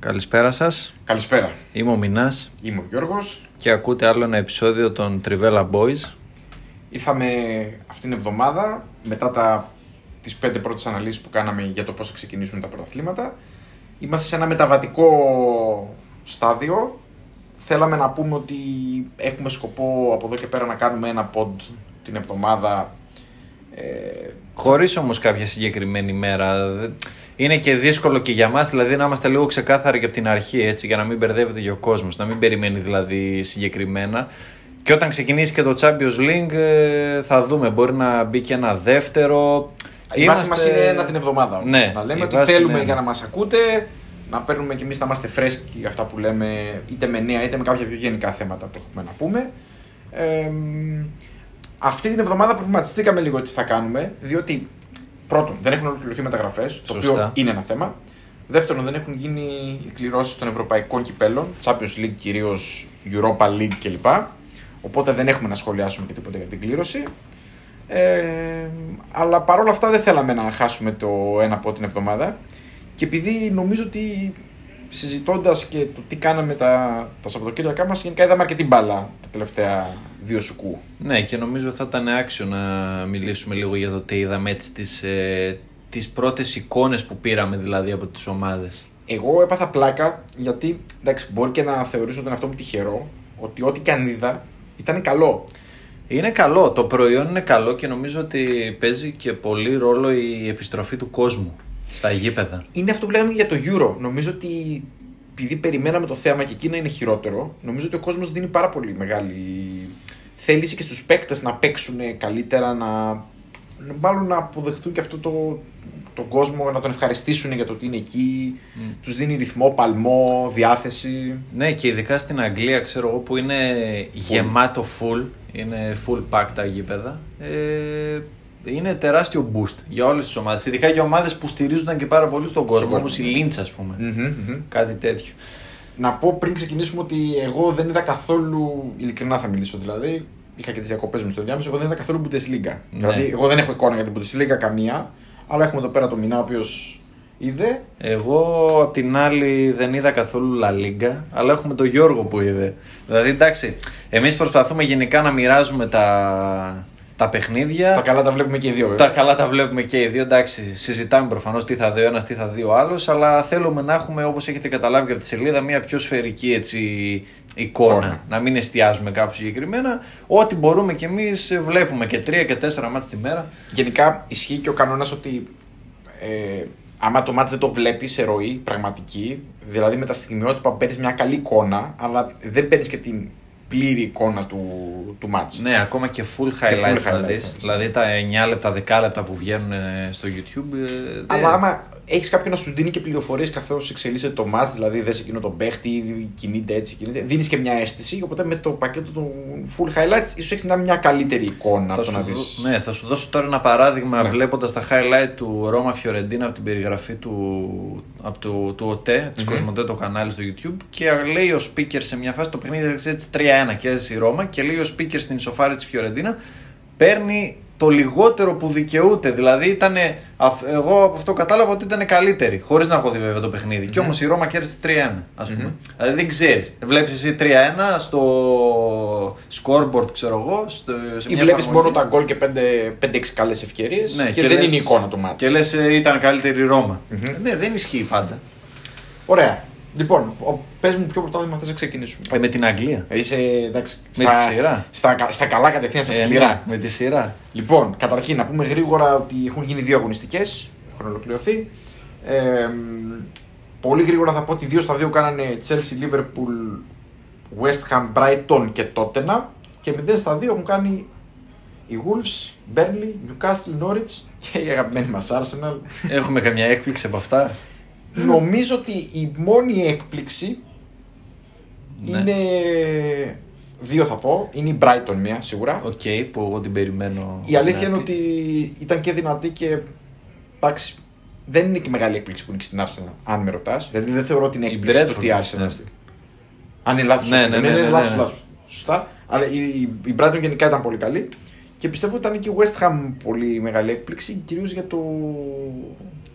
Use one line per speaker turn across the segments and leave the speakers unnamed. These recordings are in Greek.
Καλησπέρα σας.
Καλησπέρα.
Είμαι ο Μινάς
Είμαι ο Γιώργος.
και ακούτε άλλο ένα επεισόδιο των Trivella Boys.
Ήρθαμε αυτήν την εβδομάδα μετά τα, τις πέντε πρώτες αναλύσεις που κάναμε για το πώς θα ξεκινήσουν τα πρωταθλήματα. Είμαστε σε ένα μεταβατικό στάδιο. Θέλαμε να πούμε ότι έχουμε σκοπό από εδώ και πέρα να κάνουμε ένα pod την εβδομάδα. Ε,
Χωρίς όμως κάποια συγκεκριμένη μέρα. Δεν- Είναι και δύσκολο και για μας, δηλαδή να είμαστε λίγο ξεκάθαροι και από την αρχή, έτσι, για να μην μπερδεύεται και ο κόσμος. Να μην περιμένει δηλαδή συγκεκριμένα. Και όταν ξεκινήσει και το Champions League, ε, θα δούμε. Μπορεί να μπει και ένα δεύτερο.
Η βάση μας είναι ένα την εβδομάδα.
Ναι,
να λέμε
η
ότι
βάση
θέλουμε
είναι
για
ένα.
να μας ακούτε, να παίρνουμε και εμείς να είμαστε φρέσκοι για αυτά που λέμε, είτε με νέα είτε με κάποια πιο γενικά θέματα που έχουμε να πούμε. Ε, μ, αυτή την εβδομάδα προβληματιστήκαμε λίγο τι θα κάνουμε, διότι πρώτον δεν έχουν ολοκληρωθεί μεταγραφές, το οποίο
Σωστά.
είναι ένα θέμα. Δεύτερον, δεν έχουν γίνει οι κληρώσεις των ευρωπαϊκών κυπέλων, Champions League κυρίως, Europa League κλπ. Οπότε δεν έχουμε να σχολιάσουμε και τίποτα για την κλήρωση. Ε, αλλά παρόλα αυτά δεν θέλαμε να χάσουμε το ένα από την εβδομάδα. Και επειδή νομίζω ότι συζητώντας και το τι κάναμε τα, τα Σαββατοκύριακά μας, γενικά είδαμε αρκετή μπάλα τα τελευταία δύο σουκού.
Ναι, και νομίζω θα ήταν άξιο να μιλήσουμε λίγο για το τι είδαμε έτσι τις, ε, τις πρώτες εικόνες που πήραμε δηλαδή από τις ομάδες.
Εγώ έπαθα πλάκα γιατί εντάξει, μπορεί και να θεωρήσω τον εαυτό μου τυχερό ότι ό,τι και αν είδα ήταν καλό.
Είναι καλό, το προϊόν είναι καλό και νομίζω ότι παίζει και πολύ ρόλο η επιστροφή του κόσμου στα γήπεδα.
Είναι αυτό που λέγαμε για το Euro. Νομίζω ότι επειδή περιμέναμε το θέαμα και εκεί να είναι χειρότερο, νομίζω ότι ο κόσμος δίνει πάρα πολύ μεγάλη θέληση και στους παίκτες να παίξουν καλύτερα, να, μάλλον να αποδεχθούν και αυτό το, τον κόσμο, να τον ευχαριστήσουν για το ότι είναι εκεί.
Mm.
Τους δίνει ρυθμό, παλμό, διάθεση.
Ναι, και ειδικά στην Αγγλία, ξέρω εγώ, που είναι γεμάτο full, είναι full pack τα γήπεδα, ε, είναι τεράστιο boost για όλες τις ομάδες. Ειδικά για ομάδες που στηρίζονταν και πάρα πολύ στον κόσμο,
κόσμο.
όπως η Lynch, ας πούμε.
Μμμ, μμμ.
Κάτι τέτοιο.
Να πω πριν ξεκινήσουμε ότι εγώ δεν είδα καθόλου. Ειλικρινά θα μιλήσω δηλαδή. Είχα και τις διακοπές μου στο διάμεσο. Εγώ δεν είδα καθόλου Bundesliga. Δηλαδή, εγώ δεν έχω εικόνα για την Bundesliga καμία. Αλλά έχουμε εδώ πέρα τον Μινά, ο οποίος είδε.
Εγώ απ' την άλλη δεν είδα καθόλου La Liga, αλλά έχουμε τον Γιώργο που είδε. Δηλαδή εντάξει, εμείς προσπαθούμε γενικά να μοιράζουμε τα, τα παιχνίδια.
Τα καλά τα βλέπουμε και οι δύο,
Τα
βέβαια.
καλά τα βλέπουμε και οι δύο. Εντάξει, συζητάμε προφανώς τι θα δει ο ένας, τι θα δει ο άλλος, αλλά θέλουμε να έχουμε, όπως έχετε καταλάβει και από τη σελίδα, μια πιο σφαιρική έτσι, εικόνα.
Εικόνα.
Να μην εστιάζουμε κάπου συγκεκριμένα. Ό,τι μπορούμε κι εμείς βλέπουμε και τρία και τέσσερα μάτς τη μέρα.
Γενικά ισχύει και ο κανόνας ότι ε, άμα το μάτς δεν το βλέπεις σε ροή πραγματική, δηλαδή με τα στιγμιότυπα παίρνεις μια καλή εικόνα, αλλά δεν παίρνεις και την πλήρη εικόνα του, του μάτς.
Ναι, ακόμα και full highlights,
full
θα
highlights,
δεις.
έτσι.
Δηλαδή τα 9 λεπτά, 10 λεπτά που βγαίνουν ε, στο YouTube. ε, δεν-
Αλλά άμα έχεις κάποιον να σου δίνει και πληροφορίες καθώς εξελίσσεται το match, δηλαδή δες εκείνο τον παίχτη, κινείται έτσι, κινείται, δίνεις και μια αίσθηση. Οπότε με το πακέτο του full highlights, ίσως έχεις μια καλύτερη εικόνα
Θα
από το
σου,
να
δω-
δεις.
ναι, θα σου δώσω τώρα ένα παράδειγμα
Ναι.
βλέποντας τα highlight του Ρώμα Φιωρεντίνα από την περιγραφή του, από το, του ΟΤΕ, της
Μμμ.
Κοσμοτέ το κανάλι στο YouTube και λέει ο speaker σε μια φάση το παιχνίδι έρχεται έτσι 3-1 και έζησε η Ρώμα και λέει ο speaker στην ισοφάρη της Φιωρεντίνα παίρνει το λιγότερο που δικαιούται. Δηλαδή ήταν, εγώ από αυτό κατάλαβα ότι ήταν καλύτερη, χωρίς να έχω δει βέβαια το παιχνίδι. Και όμως η Ρώμα κέρδισε 3-1, ας πούμε.
Μμμ.
Δηλαδή δεν ξέρεις. Βλέπεις εσύ 3-1 στο scoreboard, ξέρω εγώ. Στο, σε
Ή
μια
βλέπεις
εφαρμογή.
μόνο τα γκολ και 5-6 καλές ευκαιρίες
Ναι,
και, δεν
λες-
είναι η εικόνα του match.
Και λες, ήταν καλύτερη η Ρώμα.
Μμμ.
Ναι, δεν ισχύει πάντα.
Ωραία. Λοιπόν, πες μου ποιο πρωτάθλημα θες να ξεκινήσουμε.
Ε, με την Αγγλία.
Είσαι εντάξει.
Με τη σειρά.
Στα, στα καλά κατευθείαν, στα
Ε,
σκληρά.
ναι, με τη σειρά.
Λοιπόν, καταρχήν να πούμε γρήγορα ότι έχουν γίνει δύο αγωνιστικές. Έχουν ολοκληρωθεί. Ε, μ, πολύ γρήγορα θα πω ότι δύο στα δύο κάνανε Chelsea, Liverpool, West Ham, Brighton και Tottenham. Και 0 στα δύο έχουν κάνει οι Wolves, Burnley, Newcastle, Norwich και η αγαπημένη μας Arsenal.
Έχουμε καμιά έκπληξη από αυτά.
Νομίζω ότι η μόνη έκπληξη
Ναι.
είναι. Δύο θα πω. Είναι η Brighton μία σίγουρα.
Οκ, που εγώ την περιμένω.
Η αλήθεια είναι
δυνατή.
ότι ήταν και δυνατή και. Εντάξει, δεν είναι και μεγάλη έκπληξη που είναι στην Arsenal, αν με ρωτάς. Δηλαδή δεν θεωρώ την
Η
έκπληξη το
Bradford
ότι η
είναι στην
Arsenal.
Arsenal.
Αν είναι λάθος.
Ναι, ναι, ναι, ναι, ναι,
λάθος,
ναι.
λάθος. Σωστά. Αλλά η, η, η Brighton γενικά ήταν πολύ καλή. Και πιστεύω ότι ήταν και η West Ham πολύ μεγάλη έκπληξη, κυρίως για το.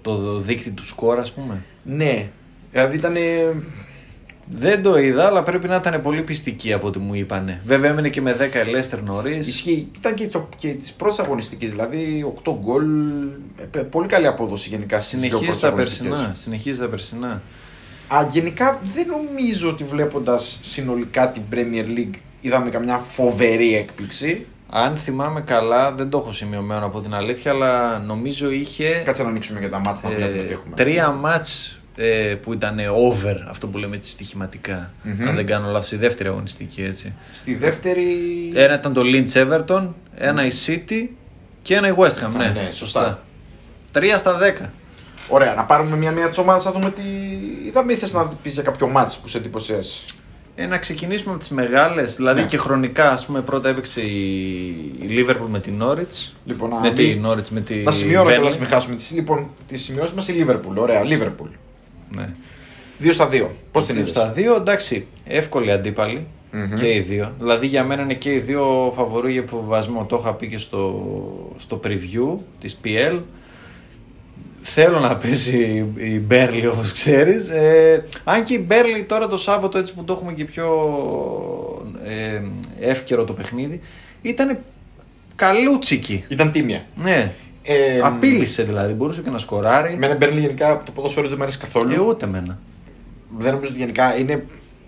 Το δίκτυ του σκορ, ας πούμε.
Ναι. Δηλαδή ήταν.
Δεν το είδα, αλλά πρέπει να ήταν πολύ πιστική από ό,τι μου είπανε. Βέβαια έμεινε και με 10 ελέστερ νωρίς.
Ισχύει. Ήταν και, το, και της πρώτης αγωνιστικής, δηλαδή 8 γκολ. ε, πολύ καλή απόδοση γενικά στις δύο
Συνεχίζει
πρώτες
τα
αγωνιστικές.
περσινά. Συνεχίζει τα περσινά.
Α, γενικά δεν νομίζω ότι βλέποντας συνολικά την Premier League είδαμε καμιά φοβερή έκπληξη.
Αν θυμάμαι καλά, δεν το έχω σημειωμένο από την αλήθεια, αλλά νομίζω είχε
Κάτσε να ανοίξουμε για τα μάτια να
ε,
βλέπουμε τι έχουμε.
τρία μάτς ε, που ήταν over, αυτό που λέμε έτσι στοιχηματικά.
Μμμ.
Αν δεν κάνω λάθος, η δεύτερη αγωνιστική έτσι.
Στη δεύτερη.
Ένα ήταν το Lynch Everton, ένα η City και ένα η West Ham. Ναι,
ναι, σωστά.
Τρία στα δέκα.
Ωραία, να πάρουμε μια-μια τη ομάδα να δούμε τι. Είδαμε ή θες να πεις για κάποιο μάτς που σε εντυπωσίασε.
Ε, να ξεκινήσουμε από τις μεγάλες, δηλαδή
Ναι.
και χρονικά, ας πούμε, πρώτα έπαιξε η, η Liverpool με την Norwich.
Λοιπόν, να
με
μην-
τη Norwich, με τη
Να σημειώνω
Burnley.
κιόλας, μην χάσουμε τις. Λοιπόν, τη σημειώσεις μας η Liverpool. Ωραία, Liverpool.
Ναι.
2 στα 2. Πώς την
Δύο
είδες;
Στα δύο, εντάξει, εύκολη αντίπαλη
Μμμ.
και οι δύο. Δηλαδή για μένα είναι και οι δύο φαβοροί για υποβιβασμό. Το είχα πει και στο, στο preview της PL. Θέλω να παίζει η Μπέρλι όπως ξέρεις. Ε, αν και η Μπέρλι τώρα το Σάββατο έτσι που το έχουμε και πιο ε, εύκαιρο το παιχνίδι ήταν καλούτσικη.
Ήταν τίμια.
Ναι.
Ε,
Απείλησε δηλαδή, μπορούσε και να σκοράρει.
Εμένα Μπέρνλι γενικά το ποδόσφαιρο δεν μου αρέσει καθόλου.
Ε, ούτε εμένα.
Δεν νομίζω ότι γενικά είναι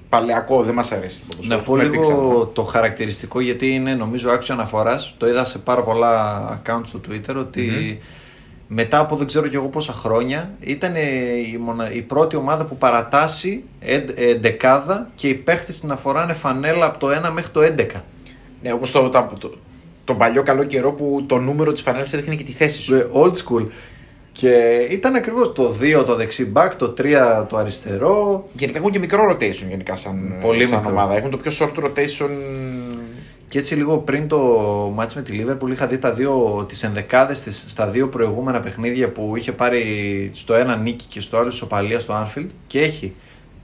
παλαιακό, δεν μας αρέσει το ποδόσφαιρο.
Να
Αυτό
πω
με
λίγο
δείξανε.
το χαρακτηριστικό γιατί είναι νομίζω άξιο αναφοράς. Το είδα σε πάρα πολλά accounts στο Twitter ότι μετά από δεν ξέρω και εγώ πόσα χρόνια ήταν η, μονα- η πρώτη ομάδα που παρατάσει εν- εντεκάδα και οι παίχτες να φοράνε φανέλα από το 1 μέχρι το 11.
Ναι, όπως το, το, το, τον παλιό καλό καιρό που το νούμερο της φανέλας έδειχνε και τη θέση σου.
Ε, Old school. Και ήταν ακριβώς το 2 το δεξί back, το 3 το αριστερό.
Γενικά έχουν και μικρό rotation γενικά σαν,
Πολύ
σαν
μικρό.
ομάδα. Έχουν το πιο short rotation.
Και έτσι λίγο πριν το μάτς με τη Liverpool είχα δει τα δύο, τις ενδεκάδες της στα δύο προηγούμενα παιχνίδια που είχε πάρει στο ένα νίκη και στο άλλο ισοπαλία στο Anfield και έχει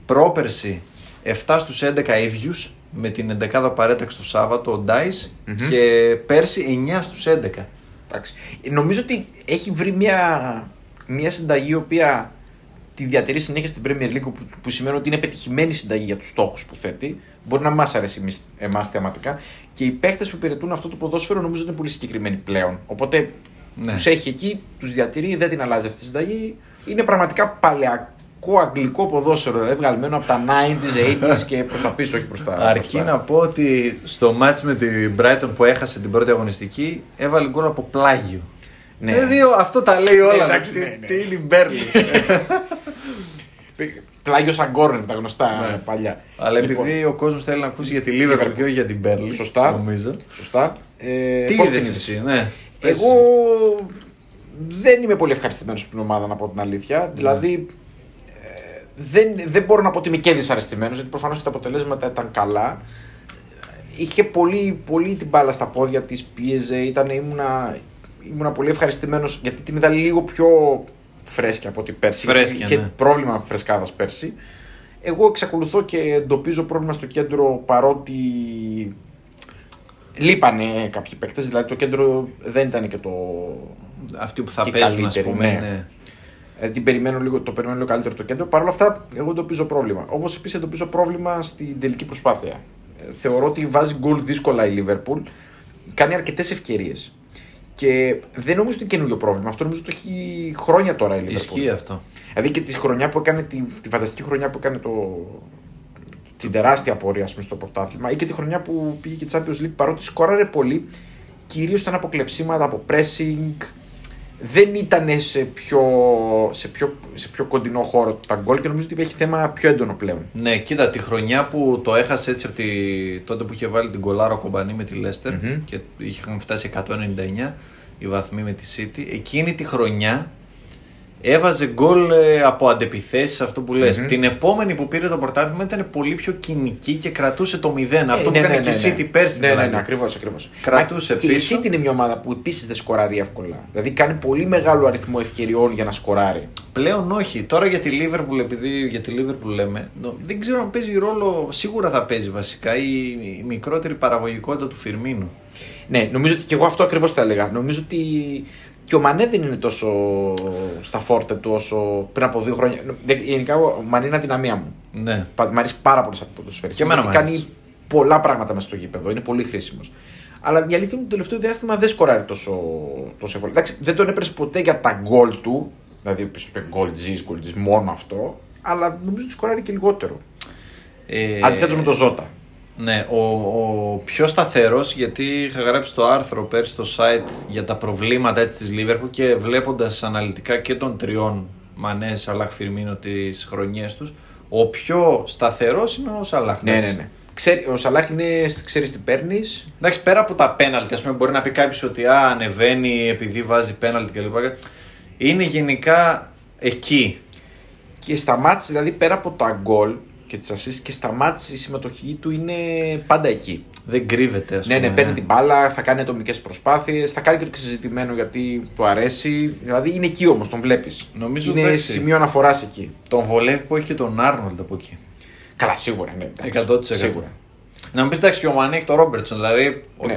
πρόπερση 7 στους 11 ίδιους με την ενδεκάδα παρέταξη το Σάββατο ο Dice
Μμμ.
και πέρσι 9 στους 11.
Εντάξει. Νομίζω ότι έχει βρει μια, μια συνταγή η οποία τη διατηρεί συνέχεια στην Premier League που, που σημαίνει ότι είναι πετυχημένη συνταγή για τους στόχους που θέτει. Μπορεί να μας αρέσει εμάς θεαματικά. Και οι παίχτες που υπηρετούν αυτό το ποδόσφαιρο νομίζω ότι είναι πολύ συγκεκριμένοι πλέον. Οπότε
Ναι.
τους έχει εκεί, τους διατηρεί, δεν την αλλάζει αυτή η συνταγή. Είναι πραγματικά παλαιακό αγγλικό ποδόσφαιρο, δηλαδή βγαλμένο από τα 90s, 80s και προς τα πίσω, όχι προς τα.
Αρκεί
προς τα-
να πω ότι στο μάτς με την Brighton που έχασε την πρώτη αγωνιστική έβαλε γκολ από πλάγιο.
Ναι.
Δηλαδή αυτό τα λέει όλα.
εντάξει,
τι,
ναι, ναι.
τι είναι η Μπέρλι.
Πλάγιος Αγκόρνεν, τα γνωστά
Ναι.
παλιά.
Αλλά
Λοιπόν,
επειδή ο κόσμος θέλει να ακούσει για τη Liverpool
Liverpool.
και όχι για την Burnley.
Σωστά.
Νομίζω.
Σωστά. Ε,
Τι
πώς
είδες
την είδες;
εσύ, ναι. Πες
Εγώ
εσύ.
δεν είμαι πολύ ευχαριστημένος από την ομάδα, να πω την αλήθεια. Δηλαδή, ε, δεν, δεν μπορώ να πω ότι είμαι και δυσαρεστημένος, γιατί προφανώς και τα αποτελέσματα ήταν καλά. Είχε πολύ, πολύ την μπάλα στα πόδια της, πίεζε, ήταν, ήμουνα, ήμουνα πολύ ευχαριστημένος γιατί την είδα λίγο πιο φρέσκια από ότι πέρσι.
Φρέσκια,
Είχε
ναι.
πρόβλημα φρεσκάδας πέρσι. Εγώ εξακολουθώ και εντοπίζω πρόβλημα στο κέντρο παρότι λείπανε κάποιοι παίκτες. Δηλαδή το κέντρο δεν ήταν και το.
Αυτοί που θα
και
παίζουν, ας
καλύτεροι,
πούμε.
ναι.
Ναι.
Ε, την περιμένω λίγο, το περιμένω λίγο καλύτερο το κέντρο. Παρ' όλα αυτά, εγώ εντοπίζω πρόβλημα. Όπως επίσης εντοπίζω πρόβλημα στην τελική προσπάθεια. Ε, θεωρώ ότι βάζει γκολ δύσκολα η Λίβερπουλ. Κάνει αρκετές ευκαιρίες. Και δεν νομίζω ότι είναι καινούριο πρόβλημα. Αυτό νομίζω ότι έχει χρόνια τώρα η Liverpool.
Ισχύει αυτό.
Δηλαδή και τη χρονιά που έκανε, τη, τη φανταστική χρονιά που έκανε το, την τεράστια πορεία ας πούμε, στο πρωτάθλημα ή και τη χρονιά που πήγε και Champions League παρότι σκόραρε πολύ, κυρίως ήταν από κλεψίματα, από pressing, δεν ήταν σε πιο, σε πιο, σε πιο κοντινό χώρο τα γκολ και νομίζω ότι έχει θέμα πιο έντονο πλέον.
Ναι, κοίτα, τη χρονιά που το έχασε έτσι από τη... τότε που είχε βάλει την κολάρο κομπανί με τη Leicester
Μμμ.
και είχαμε φτάσει 199 οι βαθμοί με τη City, εκείνη τη χρονιά έβαζε γκολ ε, από αντεπιθέσεις αυτό που λες.
Μμμ.
Την επόμενη που πήρε το πρωτάθλημα ήταν πολύ πιο κοινική και κρατούσε το 0. αυτό
ναι,
που έκανε
ναι,
και η
ναι,
City
ναι.
πέρσι.
Ναι, ναι,
δηλαδή.
ναι, ακριβώς. Ακριβώς.
Κρατούσε
Μα και
πίσω.
Η City είναι μια ομάδα που επίσης δεν σκοράρει εύκολα. Δηλαδή κάνει πολύ μεγάλο αριθμό ευκαιριών για να σκοράρει.
Πλέον όχι. Τώρα για τη Liverpool, επειδή για τη Liverpool λέμε, νο- δεν ξέρω αν παίζει ρόλο, σίγουρα θα παίζει βασικά η, η μικρότερη παραγωγικότητα του Φιρμίνου.
Ναι, νομίζω ότι και εγώ αυτό ακριβώς το έλεγα. Νομίζω ότι Και ο Μανέ δεν είναι τόσο στα φόρτε του όσο πριν από δύο χρόνια. Δεν- Γενικά ο Μανέ είναι αδυναμία μου.
Ναι.
Πα- Μ' αρέσει πάρα πολύ σαν ποδοσφαιριστή.
Και εμένα
γιατί
μ' αρέσει.
Κάνει πολλά πράγματα μέσα στο γήπεδο. Είναι πολύ χρήσιμος. Αλλά η αλήθεια είναι ότι το τελευταίο διάστημα δεν σκοράρει τόσο, τόσο εύκολα. Εντάξει, δεν τον έπαιρνε ποτέ για τα γκολ του. Δηλαδή, πίσω γκολ τζις, γκολ τζις, μόνο αυτό. Αλλά νομίζω ότι σκοράρει και λιγότερο.
Ε,
Αντιθέτως με τον Ζώτα.
Ναι, ο, ο πιο σταθερός, γιατί είχα γράψει το άρθρο πέρσι στο site για τα προβλήματα έτσι της Liverpool και βλέποντας αναλυτικά και των τριών Μανές, Σαλάχ, Φιρμίνο τις χρονιές τους, ο πιο σταθερός είναι ο Σαλάχ.
Ναι,
εντάξει.
ναι, ναι. Ξέρει, ο Σαλάχ είναι, ξέρεις τι παίρνεις;
Εντάξει, πέρα από τα πέναλτι, ας πούμε, μπορεί να πει κάποιος ότι α, ανεβαίνει επειδή βάζει πέναλτι κλπ. Είναι γενικά εκεί.
Και στα ματς, δηλαδή πέρα από τα γκολ και τις assist και στα ματς η συμμετοχή του είναι πάντα εκεί.
Δεν κρύβεται, ας
Ναι,
πούμε.
ναι, παίρνει την μπάλα, θα κάνει ατομικές προσπάθειες, θα κάνει και το συζητημένο γιατί του αρέσει. Δηλαδή είναι εκεί όμως, τον βλέπεις.
Νομίζω,
είναι
εντάξει.
σημείο αναφοράς εκεί.
Τον βολεύει που έχει και τον Άρνολντ από εκεί.
Καλά, σίγουρα, ναι. εντάξει,
100%.
Σίγουρα.
Να μου πεις εντάξει και ο Μανέ έχει τον Ρόμπερτσον, δηλαδή. Οκ.
Ναι.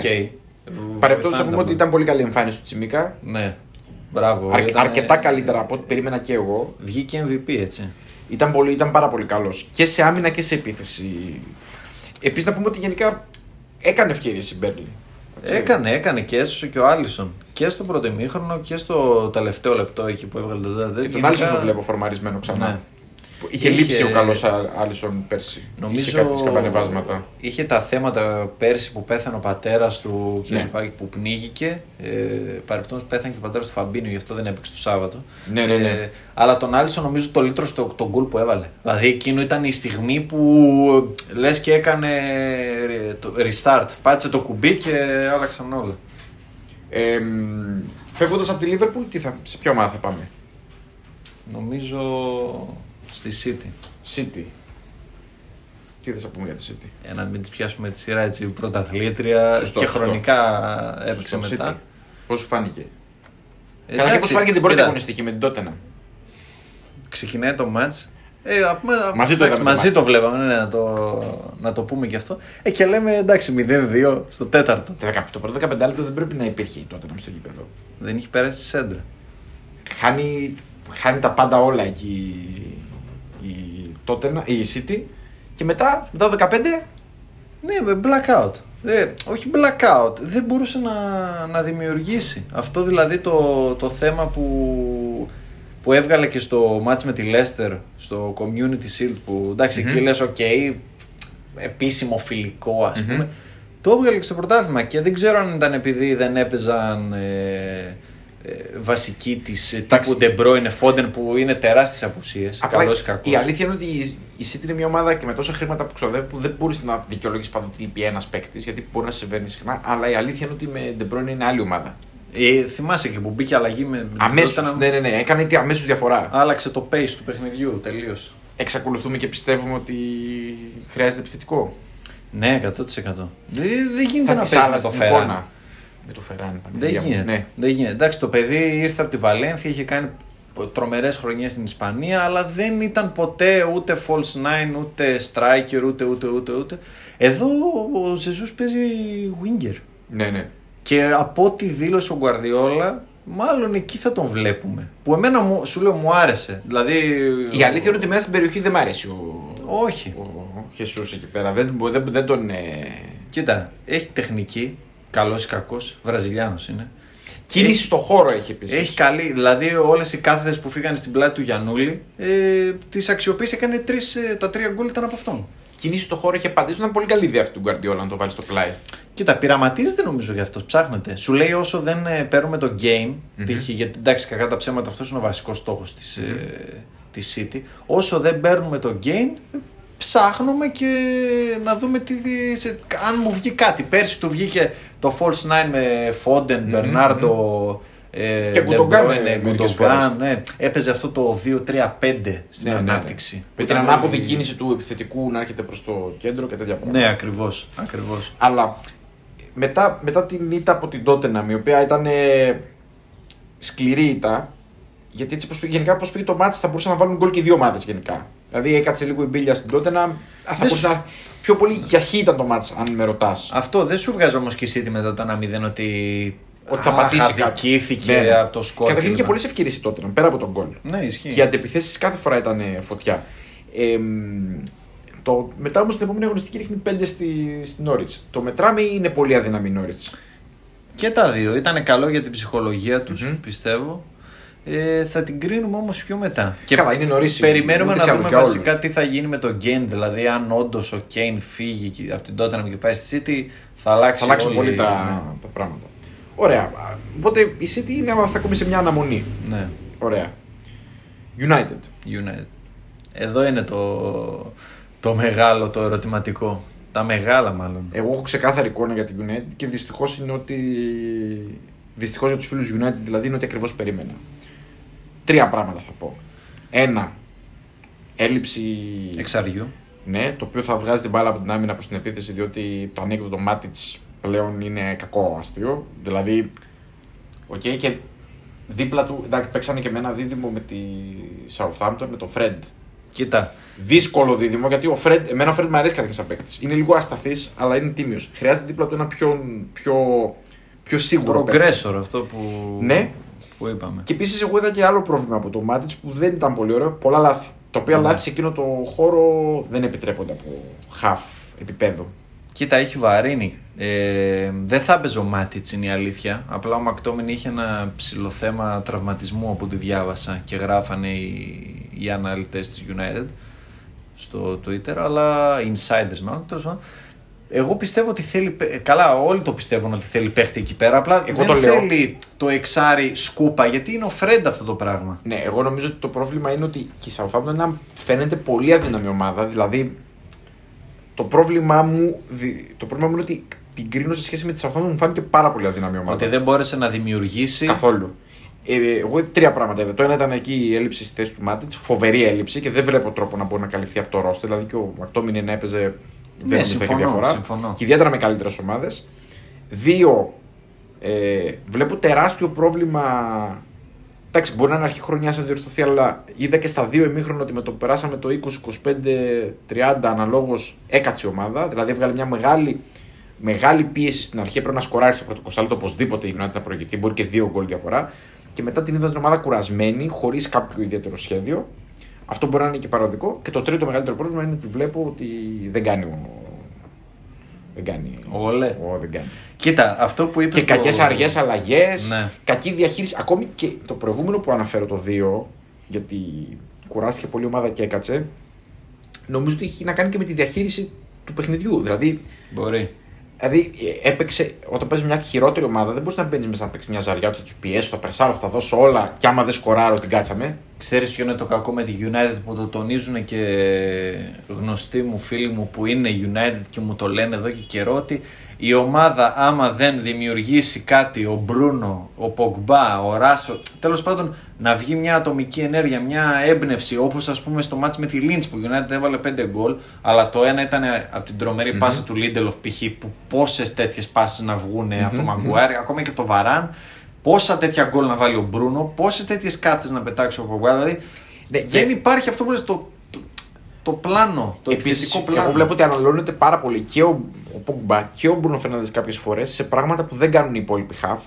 Παρεπτόντω, να
Βοηθάνε
πούμε
τα
ότι ήταν πολύ καλή εμφάνιση του Τσιμίκα.
Ναι. Μπράβο.
Αρ-
ήταν-
αρκετά καλύτερα από ό,τι περίμενα και εγώ.
Βγήκε MVP έτσι.
Ήταν, πολύ, ήταν πάρα πολύ καλός και σε άμυνα και σε επίθεση. Επίσης, να πούμε ότι γενικά έκανε ευκαιρίες η Μπέρλι.
Έκανε, έκανε και έσωσε και ο Άλισον. Και στο πρώτο ημίχρονο και στο τελευταίο λεπτό εκεί που έβγαλε το δέδα.
Και τον Άλισον το βλέπω φορμαρισμένο ξανά.
Ναι.
Είχε,
Είχε-
λείψει ο καλός Άλισον πέρσι.
Νομίζω
Είχε κάτι σκαμπανεβάσματα.
είχε τα θέματα πέρσι που πέθανε ο πατέρας του και
Ναι.
λοιπά, που πνίγηκε. Ε, Παρεπτόντω πέθανε και ο πατέρας του Φαμπίνου, γι' αυτό δεν έπαιξε το Σάββατο.
Ναι, ναι, ναι.
Ε, αλλά τον Άλισον νομίζω το λίτρο στο τον γκολ που έβαλε. Δηλαδή εκείνο ήταν η στιγμή που λες και έκανε ε, το restart. Πάτησε το κουμπί και άλλαξαν όλα.
Ε, Φεύγοντας από τη Λίβερπουλ, τι θα, σε ποια ομάδα θα πάμε;
Νομίζω στη City.
City. Τι θα σα πούμε για τη City;
Για να μην της πιάσουμε τη σειρά έτσι πρωταθλήτρια
Σωστό,
και
σωστό.
χρονικά έπαιξε
Στο
μετά.
City. Πώς σου φάνηκε;
Ε,
Καλά, και πώς
εντάξει,
φάνηκε την πρώτη
κοίτα,
αγωνιστική με την Τότενα.
Ξεκινάει το μάτς. Ε, α πούμε,
Μαζί το
εντάξει,
είδαμε το
μαζί
μάτς.
το βλέπαμε, ναι, να, το, να το πούμε και αυτό. Ε, και λέμε εντάξει 0-2 στο τέταρτο.
Το δεκα- Το πρώτο 15 λεπτό δεν πρέπει να υπήρχε η Τότενα στο γήπεδο.
Δεν είχε περάσει τη σέντρα.
Χάνει, χάνει τα πάντα όλα εκεί η, Tottenham, η City και μετά, μετά το 15
Ναι, με blackout. Ε, όχι blackout. Δεν μπορούσε να, να δημιουργήσει. Αυτό δηλαδή το, το θέμα που, που έβγαλε και στο match με τη Leicester, στο Community Shield, που εντάξει, εκεί
Μμμ.
λες ok, επίσημο φιλικό ας πούμε. Το έβγαλε και στο πρωτάθλημα και δεν ξέρω αν ήταν επειδή δεν έπαιζαν ε, ε, βασικοί της ε,
Εντάξει.
τύπου De Bruyne, Foden που είναι τεράστιες απουσίες.
Απλά
Καλός ή κακός.
η αλήθεια είναι ότι η- η City είναι μια ομάδα και με τόσα χρήματα που ξοδεύει που δεν μπορεί να δικαιολογήσει πάντα ότι λείπει ένας παίκτης γιατί μπορεί να συμβαίνει συχνά. Αλλά η αλήθεια είναι ότι με De Bruyne είναι άλλη ομάδα.
Ε, θυμάσαι και που μπήκε αλλαγή με, με
Αμέσως.
Tottenham.
Ναι, ναι, ναι. Έκανε αμέσως διαφορά.
Άλλαξε το pace του παιχνιδιού τελείως.
Εξακολουθούμε και πιστεύουμε ότι χρειάζεται επιθετικό.
Ναι, 100%. Δεν, δεν γίνεται να
της
παίζεις με
άλλαζε
το
την
Φεράν.
εικόνα. Με το Φεράν,
Δεν
Παναγία μου.
γίνεται.
Ναι.
δεν γίνεται. Εντάξει, το παιδί ήρθε από τη Βαλένθια, είχε κάνει τρομερές χρονιές στην Ισπανία, αλλά δεν ήταν ποτέ ούτε false nine, ούτε striker, ούτε ούτε ούτε ούτε. Εδώ ο Ζεζούς παίζει winger.
ναι, ναι.
Και από ό,τι δήλωσε ο Γκουαρδιόλα, μάλλον εκεί θα τον βλέπουμε. Που εμένα μου, σου λέω μου άρεσε. Δηλαδή.
Η αλήθεια είναι ότι μέσα στην περιοχή δεν μ' αρέσει ο,
Όχι.
ο Χεσούς εκεί πέρα. Δεν, δεν, δεν τον. Ε...
Κοίτα, έχει τεχνική. Καλός ή κακός. Βραζιλιάνος είναι.
Κίνηση
Έχει-
στο χώρο έχει επίσης.
Έχει καλή. Δηλαδή, όλες οι κάθετες που φύγανε στην πλάτη του Γιανούλη, ε, τις αξιοποίησε. Έκανε τρεις, ε, τα τρία γκολ ήταν από αυτόν.
Κίνηση στο χώρο έχει απαντήσει. Ήταν πολύ καλή ιδέα αυτή του Γκαρδιόλα να το βάλει στο πλάι.
Κοίτα, πειραματίζεται νομίζω για αυτό. Ψάχνεται. Σου λέει όσο δεν ε, παίρνουμε το game, π.χ. γιατί εντάξει, κακά τα ψέματα, αυτός είναι ο βασικός στόχος της ε, της City. Όσο δεν παίρνουμε το game, ε, ψάχνουμε και να δούμε τι, σε- αν μου βγει κάτι. Πέρσι του βγήκε το false nine με Foden, Μπερνάρντο. Ε,
Και
De
Gundogan,
Bruyne,
ε, μερικές
Gundogan,
φορές.
ναι. Έπαιζε αυτό το 2-3-5 στην ανάπτυξη.
Με
Που
την
ήταν
ανάποδη
όλοι-
κίνηση του επιθετικού να έρχεται προς το κέντρο και τέτοια πράγματα.
Ναι, ακριβώς. Ακριβώς.
Αλλά μετά, μετά την ήττα από την Tottenham, η οποία ήταν ε, σκληρή ήττα, γιατί έτσι πώς πήγε, γενικά πώς πήγε το μάτι θα μπορούσαν να βάλουν γκολ και οι δύο ομάδες γενικά. Δηλαδή έκατσε λίγο η μπίλια στην Tottenham, α, θα
Δεν
μπορούσε
σου-
να. Πιο πολύ για χ ήταν το μάτς, αν με ρωτάς.
Αυτό δεν σου βγάζει όμως και η City μετά το 1-0 ότι
ότι θα
Αχ,
πατήσει κάτι.
αδικήθηκε
Ναι, ναι.
από το σκορ
Καταρχήν
κλπ.
είχε πολλές ευκαιρίες τότε, πέρα από τον γκολ.
Ναι, ισχύει.
Και οι αντεπιθέσει κάθε φορά ήταν ε, φωτιά. Ε, μ, το, μετά όμως την επόμενη αγωνιστική ρίχνει 5 στη, στη Norwich. Το μετράμε ή είναι πολύ αδύναμη η Norwich;
Και τα δύο. Ήταν καλό για την ψυχολογία τους,
Μμμ.
πιστεύω. Ε, θα την κρίνουμε όμως πιο μετά.
Καλά, είναι νωρίς,
Περιμένουμε
ούτως ή
να
άλλως
δούμε
για
βασικά
όλους.
τι θα γίνει με τον Γκέιν. Δηλαδή, αν όντως ο Κέιν φύγει και- από την Tottenham και πάει στη City, θα αλλάξει
Θα αλλάξουν
όλη-
πολύ τα,
Ναι.
τα πράγματα. Ωραία. Οπότε η City είναι είμαστε ακόμη σε μια αναμονή.
ναι.
Ωραία. United.
United. Εδώ είναι το, το μεγάλο, το ερωτηματικό. Τα μεγάλα μάλλον.
Εγώ έχω ξεκάθαρη εικόνα για την United και δυστυχώς είναι ότι. Δυστυχώς για τους φίλους United δηλαδή είναι ότι ακριβώς περίμενα. Τρία πράγματα θα πω. Ένα. Έλλειψη.
Εξαριού.
Ναι, το οποίο θα βγάζει την μπάλα από την άμυνα προς την επίθεση διότι το ανέκδοτο Μάτιτ πλέον είναι κακό αστείο. Δηλαδή. Οκ, και δίπλα του. Εντάξει, παίξανε και με ένα δίδυμο με τη Southampton με τον Fred.
Κοίτα,
Δύσκολο δίδυμο γιατί ο Fred, εμένα ο Fred μου αρέσει καταρχήν σαν παίκτης. Είναι λίγο ασταθής, αλλά είναι τίμιος. Χρειάζεται δίπλα του ένα πιο, πιο, πιο σίγουρο παίκτη.
progressor αυτό που,
Ναι.
Που είπαμε.
Και επίσης, εγώ είδα και άλλο πρόβλημα από το Μάτιτ που δεν ήταν πολύ ωραίο. Πολλά λάθη. Τα οποία
Ναι.
λάθη σε εκείνο το χώρο δεν επιτρέπονται από χαφ επίπεδο.
Κοίτα, έχει βαρύνει. Ε, δεν θα έπαιζε ο Μάτιτς, είναι η αλήθεια. Απλά ο Μακτόμιν είχε ένα ψηλό θέμα τραυματισμού από ό,τι διάβασα και γράφανε οι, οι αναλυτές της United στο Twitter, αλλά insiders μάλλον. τέλος πάντων. Εγώ πιστεύω ότι θέλει. παί- Καλά, όλοι το πιστεύουν ότι θέλει παίχτη εκεί πέρα. Απλά
Εγώ
δεν
το λέω.
θέλει το εξάρι σκούπα γιατί είναι ο Φρέντ αυτό το πράγμα.
Ναι, εγώ νομίζω ότι το πρόβλημα είναι ότι και η Southampton είναι ένα- φαίνεται πολύ αδύναμη ομάδα. Δηλαδή, το πρόβλημά μου, δι- το πρόβλημα μου είναι ότι την κρίνω σε σχέση με τη Southampton μου φάνηκε πάρα πολύ αδύναμη ομάδα.
Ότι δεν μπόρεσε να δημιουργήσει.
Καθόλου. Ε, εγώ είδα τρία πράγματα είδα. Το ένα ήταν εκεί η έλλειψη στη θέση του Μάτιτ, φοβερή έλλειψη και δεν βλέπω τρόπο να μπορεί να καλυφθεί από το ρόστε. Δηλαδή και ο Μακτόμιν να έπαιζε.
Ναι,
δεν νομίζω θα είχε
συμφωνώ,
διαφορά.
συμφωνώ.
Και ιδιαίτερα με καλύτερες ομάδες. Δύο, ε, βλέπω τεράστιο πρόβλημα. Εντάξει, μπορεί να είναι αρχή χρονιάς να διορθωθεί, αλλά είδα και στα δύο ημίχρονα ότι με το που περάσαμε το 20-25-30 αναλόγως έκατσε η ομάδα. Δηλαδή έβγαλε μια μεγάλη, μεγάλη πίεση στην αρχή. Πρέπει να σκοράρει στο πρώτο κοστάλτο οπωσδήποτε η United να προηγηθεί. Μπορεί και δύο γκολ διαφορά. Και μετά την είδα την ομάδα κουρασμένη, χωρίς κάποιο ιδιαίτερο σχέδιο. Αυτό μπορεί να είναι και παροδικό. Και το τρίτο μεγαλύτερο πρόβλημα είναι ότι βλέπω ότι δεν κάνει ο. Δεν κάνει.
Όλε.
Ο, δεν κάνει.
Κοίτα, αυτό που είπες.
Και κακές αργές αλλαγές,
Ναι.
κακή διαχείριση. Ακόμη και το προηγούμενο που αναφέρω το 2, γιατί κουράστηκε πολύ η ομάδα και έκατσε, νομίζω ότι έχει να κάνει και με τη διαχείριση του παιχνιδιού. Δηλαδή,
Μπορεί.
δηλαδή ε, έπαιξε, όταν παίζει μια χειρότερη ομάδα, δεν μπορείς να μπαίνεις μέσα να παίξεις μια ζαριά, ότι θα τους πιέσω, θα πρεσάρω, θα δώσω όλα και άμα δεν σκοράρω την κάτσαμε.
Ξέρεις ποιο είναι το κακό με τη United που το τονίζουν και γνωστοί μου φίλοι μου που είναι United και μου το λένε εδώ και καιρό ότι η ομάδα άμα δεν δημιουργήσει κάτι, ο Μπρούνο, ο Πογμπά, ο Ράσο, τέλος πάντων να βγει μια ατομική ενέργεια, μια έμπνευση όπως ας πούμε στο μάτς με τη Lynch που η United έβαλε 5 γκολ αλλά το ένα ήταν από την τρομερη πάσα του Lindelof π.χ. που πόσες τέτοιες πάσες να βγουν από το Maguire, ακόμα και το Βαράν πόσα τέτοια γκολ να βάλει ο Μπρούνο, πόσες τέτοιες κάθες να πετάξει ο Πογμπά. Δηλαδή
Ναι,
δεν
και-
υπάρχει αυτό που λες το, το, το πλάνο, το
Επίσης,
επιθετικό πλάνο.
εγώ βλέπω ότι αναλώνεται πάρα πολύ και ο, ο Πογμπά και ο Μπρούνο Φερνάνδε κάποιες φορές σε πράγματα που δεν κάνουν οι υπόλοιποι half.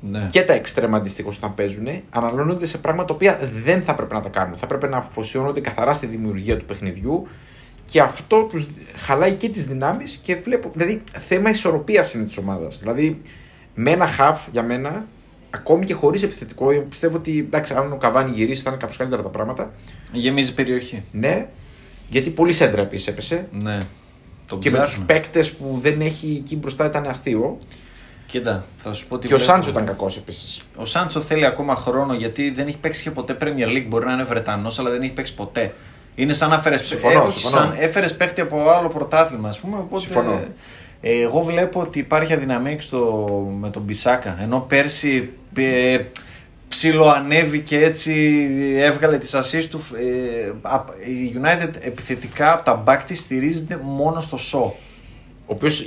Ναι.
και τα εξτρέμα αντίστοιχο όταν παίζουν, αναλώνονται σε πράγματα τα οποία δεν θα έπρεπε να τα κάνουν. Θα έπρεπε να αφοσιώνονται καθαρά στη δημιουργία του παιχνιδιού και αυτό τους χαλάει και τις δυνάμεις και βλέπω. Δηλαδή, θέμα ισορροπίας είναι της ομάδας. Δηλαδή, με ένα half για μένα, ακόμη και χωρίς επιθετικό, πιστεύω ότι εντάξει, αν ο Καβάνι γυρίσει θα είναι κάπως καλύτερα τα πράγματα.
Γεμίζει περιοχή.
Ναι, γιατί πολύ σέντρα επίσης έπεσε.
Ναι. Το
Και με τους
ψάχνω.
παίκτες που δεν έχει εκεί μπροστά ήταν αστείο.
Κοίτα, θα σου πω τι
Και ο
βλέπω.
Σάντσο ήταν κακός επίσης.
Ο Σάντσο θέλει ακόμα χρόνο γιατί δεν έχει παίξει και ποτέ Premier League. Μπορεί να είναι Βρετανός, αλλά δεν έχει παίξει ποτέ. Είναι σαν να έφερες,
Συμφωνώ,
ε, όχι,
συμφωνώ.
σαν έφερες παίχτη από άλλο πρωτάθλημα, ας πούμε. Οπότε,
Συμφωνώ.
ε, εγώ βλέπω ότι υπάρχει αδυναμία και στο, με τον Μπισάκα. Ενώ πέρσι ε, ψιλοανέβηκε έτσι, έβγαλε τις ασίς του. Ε, απ- η United επιθετικά από τα back της στηρίζεται μόνο στο σο.
Ο οποίος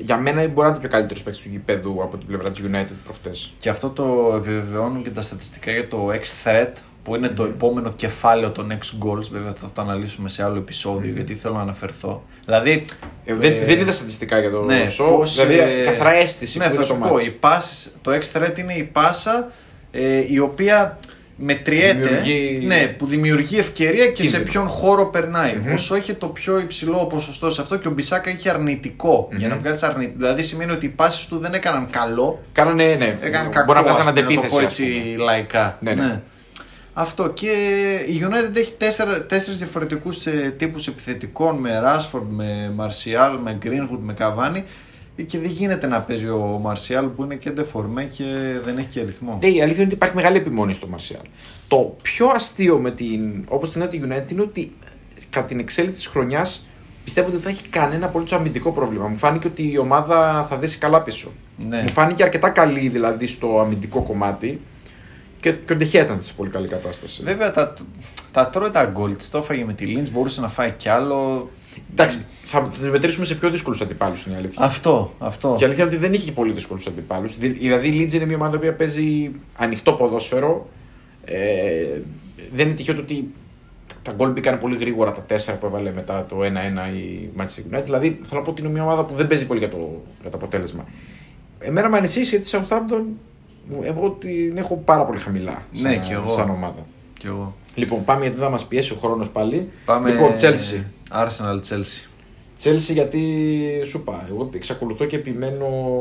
για μένα μπορεί να είναι και ο καλύτερος παίκτης του γηπέδου από την πλευρά της United προχτές.
Και αυτό το επιβεβαιώνουν και τα στατιστικά για το X-Threat που είναι το επόμενο κεφάλαιο των Next Goals. Βέβαια θα το αναλύσουμε σε άλλο επεισόδιο γιατί θέλω να αναφερθώ. Δηλαδή.
Ε, δεν,
ε,
δεν είδα στατιστικά για το
ναι,
show.
πώς,
δηλαδή,
ε,
καθαρά αίσθηση
Ναι,
που
θα
είδα
σου
το
πω.
μάτς.
Οι πάσες, το extra threat είναι η πάσα ε, η οποία μετριέται.
Δημιουργεί-
Ναι, που δημιουργεί ευκαιρία και σε
Κίνδυνο.
ποιον χώρο περνάει.
Μμμ.
Όσο έχει το πιο υψηλό ποσοστό σε αυτό και ο Μπισάκα είχε αρνητικό. Για να βγάλεις αρνητικό. Δηλαδή σημαίνει ότι οι πάσει του δεν έκαναν καλό,
Κάνανε, ναι,
Έκαναν κακό.
μπορεί να βγάζει
ας πούμε,
αντεπίθεση.
Να το πω
ας
έτσι
πούμε.
λαϊκά.
Ναι, ναι.
Αυτό και η United έχει τέσσερα, τέσσερις διαφορετικούς ε, τύπους επιθετικών με Rashford, με Martial, με Greenwood, με Cavani και δεν γίνεται να παίζει ο Martial που είναι και ντεφορμέ και δεν έχει και ρυθμό.
Ναι, η αλήθεια είναι ότι υπάρχει μεγάλη επιμόνη στο Μαρσιάλ. Το πιο αστείο με την. όπως την έδωσε η United είναι ότι κατά την εξέλιξη της χρονιάς πιστεύω ότι δεν θα έχει κανένα απολύτω αμυντικό πρόβλημα. Μου φάνηκε ότι η ομάδα θα δέσει καλά πίσω.
Ναι.
Μου φάνηκε αρκετά καλή δηλαδή στο αμυντικό κομμάτι και, και ο Ντεχέα ήταν σε πολύ καλή κατάσταση.
Βέβαια τα, τα τρώει τα γκολ, της το έφαγε με τη Lynch, μπορούσε να φάει κι άλλο.
Εντάξει, θα, θα τη μετρήσουμε σε πιο δύσκολους αντιπάλους είναι η αλήθεια.
Αυτό, αυτό.
Και η αλήθεια είναι ότι δεν είχε και πολύ δύσκολους αντιπάλους. Δηλαδή η Λίτζ είναι μια ομάδα που παίζει ανοιχτό ποδόσφαιρο. Ε, δεν είναι τυχαίο το ότι τα γκολ μπήκαν πολύ γρήγορα τα τέσσερα που έβαλε μετά το 1-1 η Manchester United. Δηλαδή θέλω να πω ότι είναι μια ομάδα που δεν παίζει πολύ για το, για το αποτέλεσμα. Εμένα με ανησύχησε γιατί η Southampton μου- εγώ την έχω πάρα πολύ χαμηλά σαν,
Ναι, κι εγώ.
σαν ομάδα.
Κι εγώ.
Λοιπόν, πάμε γιατί θα μας πιέσει ο χρόνος πάλι.
Πάμε
Λοιπόν, Chelsea.
Arsenal Chelsea.
Chelsea γιατί σου είπα, εγώ εξακολουθώ και επιμένω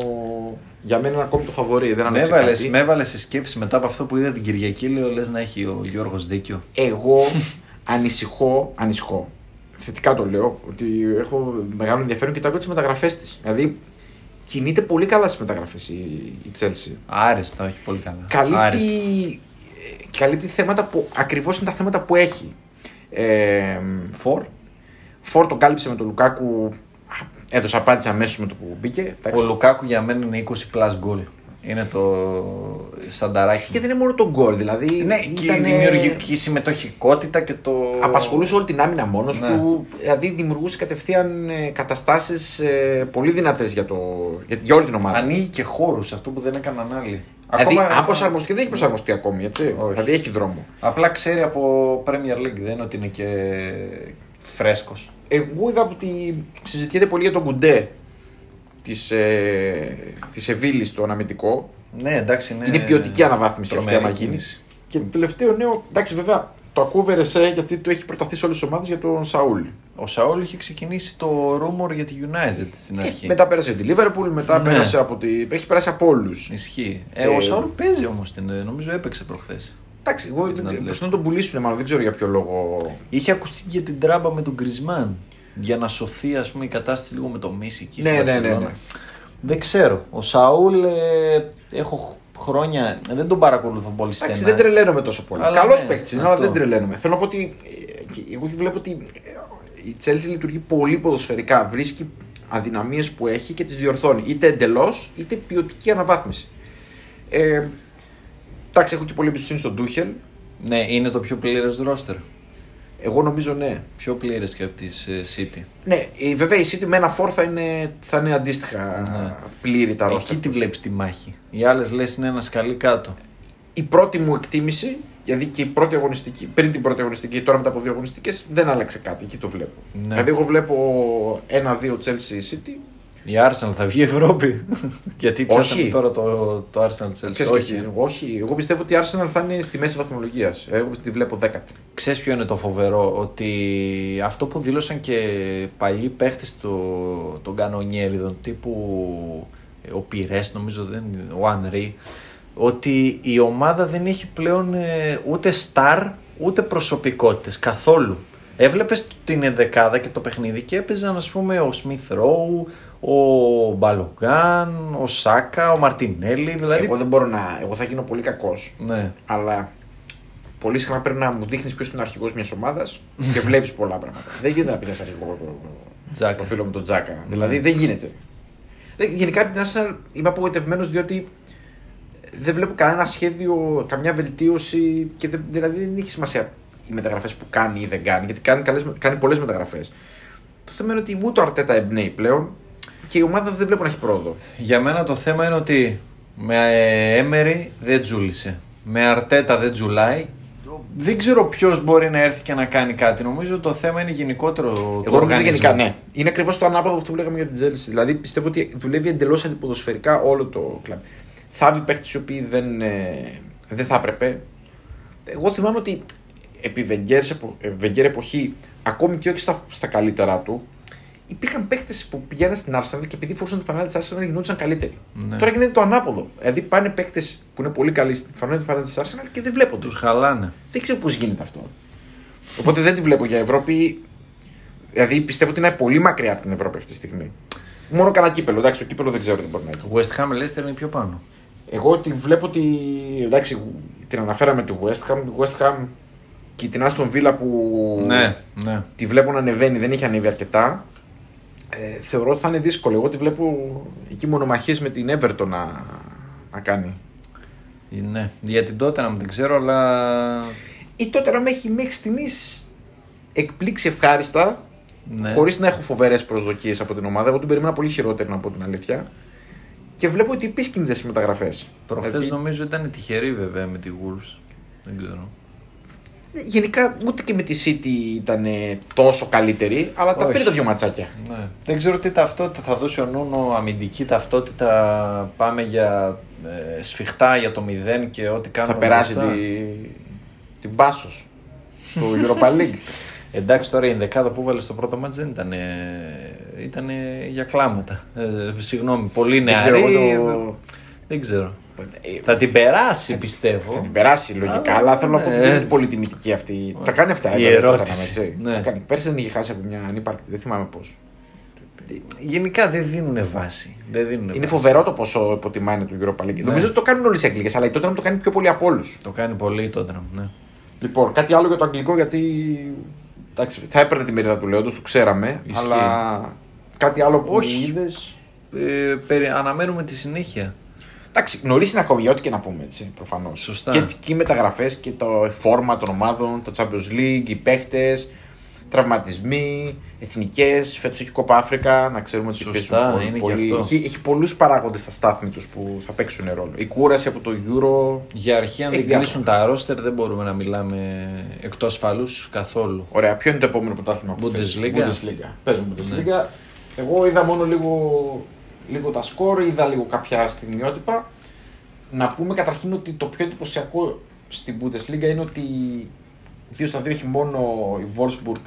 για μένα είναι ακόμη το φαβορή. Δεν
Με
άλλαξε
έβαλες,
κάτι.
με έβαλες σε σκέψη μετά από αυτό που είδα την Κυριακή, λέω λες να έχει ο Γιώργος δίκιο.
Εγώ ανησυχώ, ανησυχώ. Θετικά το λέω, ότι έχω μεγάλο ενδιαφέρον και τα τις μεταγραφές της. Δηλαδή, κινείται πολύ καλά στις μεταγραφές η, η Chelsea.
Άριστα, όχι πολύ καλά. Άριστα.
Καλύπτει, ε, καλύπτει θέματα που ακριβώς είναι τα θέματα που έχει. Ε,
Φορ.
Φόρ το κάλυψε με τον Λουκάκου. Α, Έδωσε απάντηση αμέσως με το που μπήκε. Εντάξει.
Ο Λουκάκου για μένα είναι 20 plus goal. Είναι το σανταράκι.
Και δεν είναι μόνο το γκολ, δηλαδή.
Ναι, και η
ήτανε-
δημιουργική συμμετοχικότητα και το.
Απασχολούσε όλη την άμυνα μόνος
Ναι.
του. Δηλαδή δημιουργούσε κατευθείαν καταστάσεις πολύ δυνατές για, το, για, για όλη την ομάδα.
Ανοίγει και χώρους, αυτό που δεν έκαναν άλλοι.
Δηλαδή, αν προσαρμοστεί, δεν έχει προσαρμοστεί ακόμη, έτσι.
Όχι.
Δηλαδή έχει δρόμο.
Απλά ξέρει από Premier League, δεν είναι ότι είναι και φρέσκος.
Εγώ είδα ότι συζητιέται πολύ για τον Κουντέ της ε, της Εβίλης στο αναμετικό.
Ναι, εντάξει, είναι.
Είναι ποιοτική αναβάθμιση αυτή
τρομερή
άμα γίνεις.
κίνηση.
Και το τελευταίο νέο, εντάξει, βέβαια το ακούω Βερεσέ γιατί το έχει προταθεί σε όλες τις ομάδες για τον Σαούλ.
Ο Σαόλ είχε ξεκινήσει το rumor για τη United στην αρχή.
Ε, Μετά πέρασε τη Λίβερπουλ, μετά
Ναι.
πέρασε από τη. Έχει περάσει από όλους.
Ισχύει. Ε,
Ε,
ο Σαόλ παίζει όμως την. νομίζω έπαιξε προχθές.
Εντάξει, εγώ
Την Ατλέτικο.
προσπαθούν να τον πουλήσουν, μάλλον δεν ξέρω για ποιο λόγο.
Είχε ακουστεί και την τράμπα με τον Γκρισμάν. Για να σωθεί ας πούμε, η κατάσταση λίγο με το Μίση εκεί
Ναι,
στην
ναι, ναι,
Μπαρτσελώνα.
ναι.
Δεν ξέρω. Ο Σαούλ ε, έχω χρόνια. Δεν τον παρακολουθώ πολύ στενά.
Εντάξει, δεν τρελαίνομαι τόσο πολύ.
Αλλά
Καλός
ναι,
παίκτης είναι,
αυτό.
αλλά δεν τρελαίνομαι. Θέλω να πω ότι ε, και εγώ βλέπω ότι ε, η Chelsea λειτουργεί πολύ ποδοσφαιρικά. Βρίσκει αδυναμίες που έχει και τις διορθώνει. Είτε εντελώς είτε ποιοτική αναβάθμιση. Ε, εντάξει, έχω και πολύ εμπιστοσύνη στον Ντούχελ.
Ναι, είναι το πιο πλήρες ρόστερ.
Εγώ νομίζω ναι.
Πιο πλήρες και από τη ε, City.
Ναι, η- βέβαια η City με ένα φόρ θα είναι, θα είναι αντίστοιχα
Ναι.
πλήρη τα
Εκεί
ρόστερ
τη
τους.
βλέπεις τη μάχη. Οι άλλες λες είναι ένας σκαλί κάτω.
η πρώτη μου εκτίμηση, δηλαδή και η πρώτη αγωνιστική, πριν την πρώτη αγωνιστική, τώρα μετά από δύο αγωνιστικές, δεν άλλαξε κάτι. Εκεί το βλέπω.
Ναι.
Δηλαδή, εγώ βλέπω ένα-δύο Chelsea City.
Η Arsenal θα βγει Ευρώπη. Γιατί
Όχι.
πιάσαμε τώρα το, το Arsenal Chelsea.
Ποιος
Όχι.
όχι. όχι. Εγώ πιστεύω ότι η Arsenal θα είναι στη μέση βαθμολογίας. Εγώ τη βλέπω δέκατη.
Ξέρεις ποιο είναι το φοβερό, ότι αυτό που δήλωσαν και παλιοί παίχτες του, των κανονιέριδων, τύπου ε, ο Πυρές νομίζω, δεν, ο Ανρί, ότι η ομάδα δεν έχει πλέον ε, ούτε στάρ ούτε προσωπικότητες καθόλου. Έβλεπες την ενδεκάδα και το παιχνίδι και έπαιζαν ας πούμε ο Σμιθ Ρόου, ο Μπαλογκάν, ο Σάκα, ο Μαρτινέλη, δηλαδή...
Εγώ δεν μπορώ να. Εγώ θα γίνω πολύ κακός.
Ναι.
Αλλά πολύ συχνά πρέπει να μου δείχνεις ποιος είναι ο αρχηγός μιας ομάδας και βλέπεις πολλά πράγματα. δεν γίνεται να πει ένα αρχηγό
Τζάκα.
το φίλο με τον Τζάκα. Δηλαδή δεν γίνεται. Δεν- Γενικά από την Arsenal είμαι απογοητευμένος διότι δεν βλέπω κανένα σχέδιο, καμιά βελτίωση και δεν, δηλαδή δεν έχει σημασία οι μεταγραφές που κάνει ή δεν κάνει, γιατί κάνει, καλές, κάνει πολλές μεταγραφές. Το θέμα είναι ότι ούτε ο Αρτέτα εμπνέει πλέον και η ομάδα δεν βλέπω να έχει πρόοδο.
Για μένα το θέμα είναι ότι με Έμερι δεν τζούλησε. Με Αρτέτα δεν τζουλάει. δεν ξέρω ποιος μπορεί να έρθει και να κάνει κάτι. Νομίζω το θέμα είναι γενικότερο. του
Εγώ νομίζω
οργανισμού.
γενικά ναι. Είναι ακριβώς το ανάποδο από αυτό που λέγαμε για την Τζέλση. Δηλαδή πιστεύω ότι δουλεύει εντελώς αντιποδοσφαιρικά όλο το κλαμπ. Θάβει παίχτε οι οποίοι δεν, ε, δεν θα έπρεπε. Εγώ θυμάμαι ότι επί Βεγγέρ, Βεγγέρ εποχή, ακόμη και όχι στα, στα καλύτερά του, υπήρχαν παίχτες που πηγαίναν στην Arsenal και επειδή φορούσαν τη φανέλα της Arsenal γινόντουσαν καλύτεροι.
Ναι.
Τώρα γίνεται το ανάποδο. Δηλαδή πάνε παίχτες που είναι πολύ καλοί στη φανέλα της Arsenal και δεν βλέπονται.
Τους χαλάνε.
Δεν ξέρω πώς γίνεται αυτό. Οπότε δεν τη βλέπω για Ευρώπη. Δηλαδή πιστεύω ότι είναι πολύ μακριά από την Ευρώπη αυτή τη στιγμή. Μόνο κανένα κύπελο. Εντάξει, το κύπελο δεν ξέρω τι μπορεί να έχει.
West Ham Leicester είναι πιο πάνω.
Εγώ τη βλέπω ότι. Εντάξει, την αναφέραμε τη West Ham. Η West Ham και την Aston Villa που
Ναι, ναι.
τη βλέπω να ανεβαίνει, δεν έχει ανέβει αρκετά. Ε, θεωρώ ότι θα είναι δύσκολο. Εγώ τη βλέπω εκεί μονομαχίες με την Everton να, να κάνει.
ναι. Για την τότε να δεν ξέρω, αλλά.
Ή τότε να με έχει μέχρι στιγμής εκπλήξει ευχάριστα
Ναι.
Χωρίς να έχω φοβερές προσδοκίες από την ομάδα. Εγώ την περίμενα πολύ χειρότερη, να πω την αλήθεια. Και βλέπω ότι επίση κινείται στι μεταγραφές.
Προχθές νομίζω ήταν τυχερή βέβαια με τη Wolves. Δεν ξέρω.
Γενικά ούτε και με τη City ήταν ε, τόσο καλύτερη, αλλά τα
Όχι.
πήρε τα δύο ματσάκια.
Ναι. Δεν ξέρω τι ταυτότητα θα δώσει ο Νούνο, αμυντική ταυτότητα. Πάμε για ε, σφιχτά για το 0 και ό,τι κάνουμε.
θα περάσει
μπροστά.
τη, την Πάσος στο Europa League.
Εντάξει τώρα η ενδεκάδα που βάλε στο πρώτο μάτς δεν ήταν. ήταν για κλάματα. Ε, συγγνώμη, πολύ
Δεν ξέρω,
νεαρή.
εγώ το-
Δεν ξέρω.
Ε,
Θα την περάσει πιστεύω.
Θα την περάσει λογικά,
Αλλά,
αλλά θέλω να πω ότι
ναι.
δεν είναι πολύ τιμητική αυτή. Τα κάνει αυτά.
Η
ε, δεν τα
ερώτηση.
κάναμε, έτσι.
Ναι.
Τα κάνει. Πέρσι δεν είχε χάσει από μια ανύπαρκτη, δεν θυμάμαι πώς.
Γενικά δεν δίνουν βάση. Δεν δίνουνε
Είναι
βάση.
φοβερό το πόσο υποτιμάνε το Europa League. Νομίζω ότι το κάνουν όλες οι Αγγλικές, αλλά η τότε το κάνει πιο πολύ από όλους.
Το κάνει πολύ τότε. Ναι.
Λοιπόν, κάτι άλλο για το αγγλικό γιατί. Εντάξει, θα έπαιρνε τη μερίδα του Λέοντος, το ξέραμε.
Ισχύει.
Αλλά κάτι άλλο που
Όχι.
είδες.
Ε, περι- αναμένουμε τη συνέχεια.
Εντάξει, νωρίς είναι ακόμη για ό,τι και να πούμε έτσι, προφανώς.
Σωστά.
Και, και οι μεταγραφές και το φόρμα των ομάδων, το Champions League, οι παίχτες, τραυματισμοί, εθνικές. Φέτος έχει κόπα Αφρικα, να ξέρουμε ότι
Σωστά,
παίζουν πολύ-
είναι και
πολύ-
αυτό.
Έχει, έχει πολλούς παράγοντες στα στάθμη τους που θα παίξουν ρόλο. Η κούραση από το Euro.
Για αρχή, αν
Έχει
δεν
διάφορα.
κλείσουν τα ρόστερ, δεν μπορούμε να μιλάμε εκτός ασφαλού καθόλου.
Ωραία, ποιο είναι το επόμενο πρωτάθλημα που θες;
Bundesliga.
Bundesliga. Παίζουμε Bundesliga.
Ναι.
Εγώ είδα μόνο λίγο, λίγο τα σκορ, είδα λίγο κάποια στιγμιότυπα. Να πούμε καταρχήν ότι το πιο εντυπωσιακό στην Bundesliga είναι ότι 2 στα 2 έχει μόνο η Wolfsburg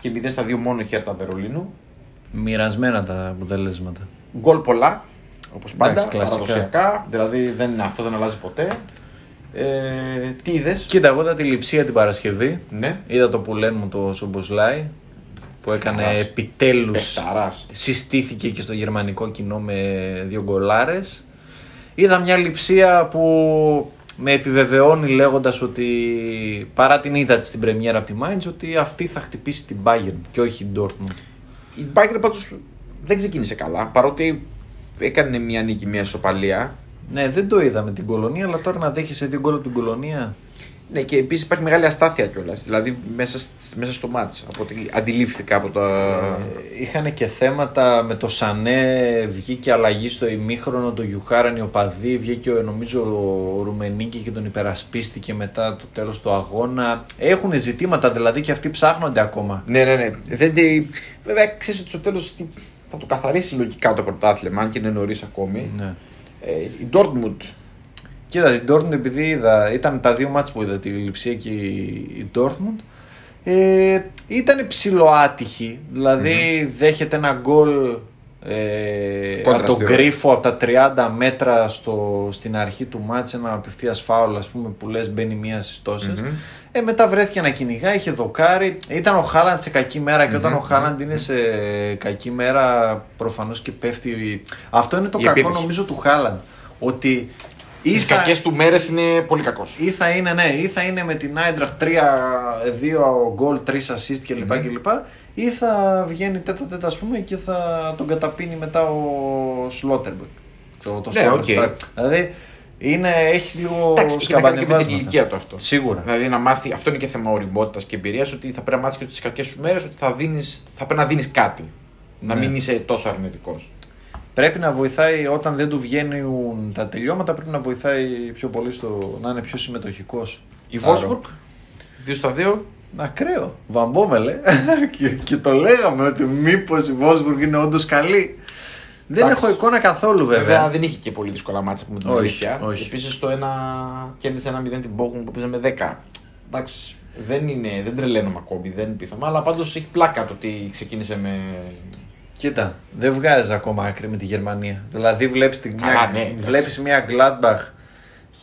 και 0 στα 2 μόνο η Χέρτα Βερολίνου.
Μοιρασμένα τα αποτελέσματα.
Γκολ πολλά, όπως πάντα,
Εντάξει, κλασικά.
παραδοσιακά. Δηλαδή δεν, αυτό δεν αλλάζει ποτέ. Ε, τι είδες,
Κοίτα, εγώ είδα τη λειψία την Παρασκευή.
ναι,
Είδα το που λένε μου το Σομποσλάι που έκανε
Παιχταράς.
επιτέλους.
παιχταράς.
Συστήθηκε και στο γερμανικό κοινό με δύο γκολάρες. Είδα μια λειψία που με επιβεβαιώνει λέγοντας ότι παρά την ήττα της στην πρεμιέρα από τη Mainz ότι αυτή θα χτυπήσει την Bayern και όχι την Dortmund.
Η Bayern πάντως δεν ξεκίνησε καλά. Παρότι έκανε μια νίκη, μια ισοπαλία.
Ναι, δεν το είδα με την Κολονία, αλλά τώρα να δέχεσαι δύο γκολ από την Κολονία.
Ναι, και επίσης υπάρχει μεγάλη αστάθεια κιόλας. Δηλαδή μέσα, σ- μέσα στο μάτς Από ό,τι αντιλήφθηκα από τα.
Είχαν και θέματα με το Σανέ, βγήκε αλλαγή στο ημίχρονο, το Γιουχάραν οι οπαδοί, βγήκε ο, νομίζω ο Ρουμενίκη και τον υπερασπίστηκε μετά το τέλος του αγώνα. Έχουν ζητήματα δηλαδή και αυτοί ψάχνονται ακόμα.
Ναι, ναι, ναι. Δεν, τη- Βέβαια, ξέρεις ότι στο τέλος θα το καθαρίσει λογικά το πρωτάθλημα, αν και είναι νωρίς ακόμη.
Ναι.
Ε, η Dortmund.
Κοίτα, την Dortmund επειδή είδα, ήταν τα δύο μάτς που είδα τη Λιψία και η Dortmund ε, ήταν ψηλοάτυχη, δηλαδή δέχεται ένα γκολ ε,
Κόντρα
από τον
στη ώρα.
γκρίφο από τα 30 μέτρα στο, στην αρχή του μάτς ένα απευθείας φάουλ ας πούμε που λες μπαίνει μία στις τόσες.
Μμμ.
Ε, μετά βρέθηκε να κυνηγά, είχε δοκάρει. Ήταν ο Χάλαντ σε κακή μέρα και όταν ο Χάλαντ είναι σε κακή μέρα προφανώς και πέφτει. Αυτό είναι το
Η
κακό
επίθεση.
νομίζω του Χάλαντ. Ότι
Στις
θα-
κακές του μέρες είναι πολύ κακός.
ή θα είναι, ναι, ή θα είναι με την Άιντραχτ 3-2 γκολ, 3 assist κλπ.
Μμμ.
κλπ. Ή θα βγαίνει τετ α τετ ας πούμε και θα τον καταπίνει μετά ο Σλότερμπεκ. Το, το
Ναι,
Slotterbeck.
οκ.
Δηλαδή είναι, έχει λίγο
Εντάξει, έχει να κάνει και με την
σκαμπανεβάσματα.
ηλικία του αυτό.
Σίγουρα.
Δηλαδή να μάθει, αυτό είναι και θέμα οριμότητα και εμπειρίας, ότι θα πρέπει να μάθεις και τις κακές σου μέρες ότι θα, δίνεις, θα πρέπει να δίνεις κάτι. Να
Ναι.
μην είσαι τόσο αρνητικός.
Πρέπει να βοηθάει όταν δεν του βγαίνουν τα τελειώματα, πρέπει να βοηθάει πιο πολύ στο να είναι πιο συμμετοχικός.
Η Wolfsburg. 2 στα 2.
Ακραίο. Βαμπόμελε. και, και το λέγαμε ότι μήπως η Βόλσμπουργκ είναι όντως καλή. Δεν
Εντάξει.
έχω εικόνα καθόλου βέβαια.
Βέβαια δεν είχε και πολύ δύσκολα μάτσα με την
Όχι,
αλήθεια.
όχι.
Επίσης το ένα κέρδισε ένα 0 την Bochum που πήγε με 10. Εντάξει, δεν, είναι, δεν τρελαίνομαι ακόμη, δεν είναι πιθανό, αλλά πάντως έχει πλάκα το ότι ξεκίνησε με.
Κοίτα, δεν βγάζεις ακόμα άκρη με τη Γερμανία. Δηλαδή βλέπεις την
Καλά,
μια,
ναι, εντάξει.
βλέπεις μια Gladbach.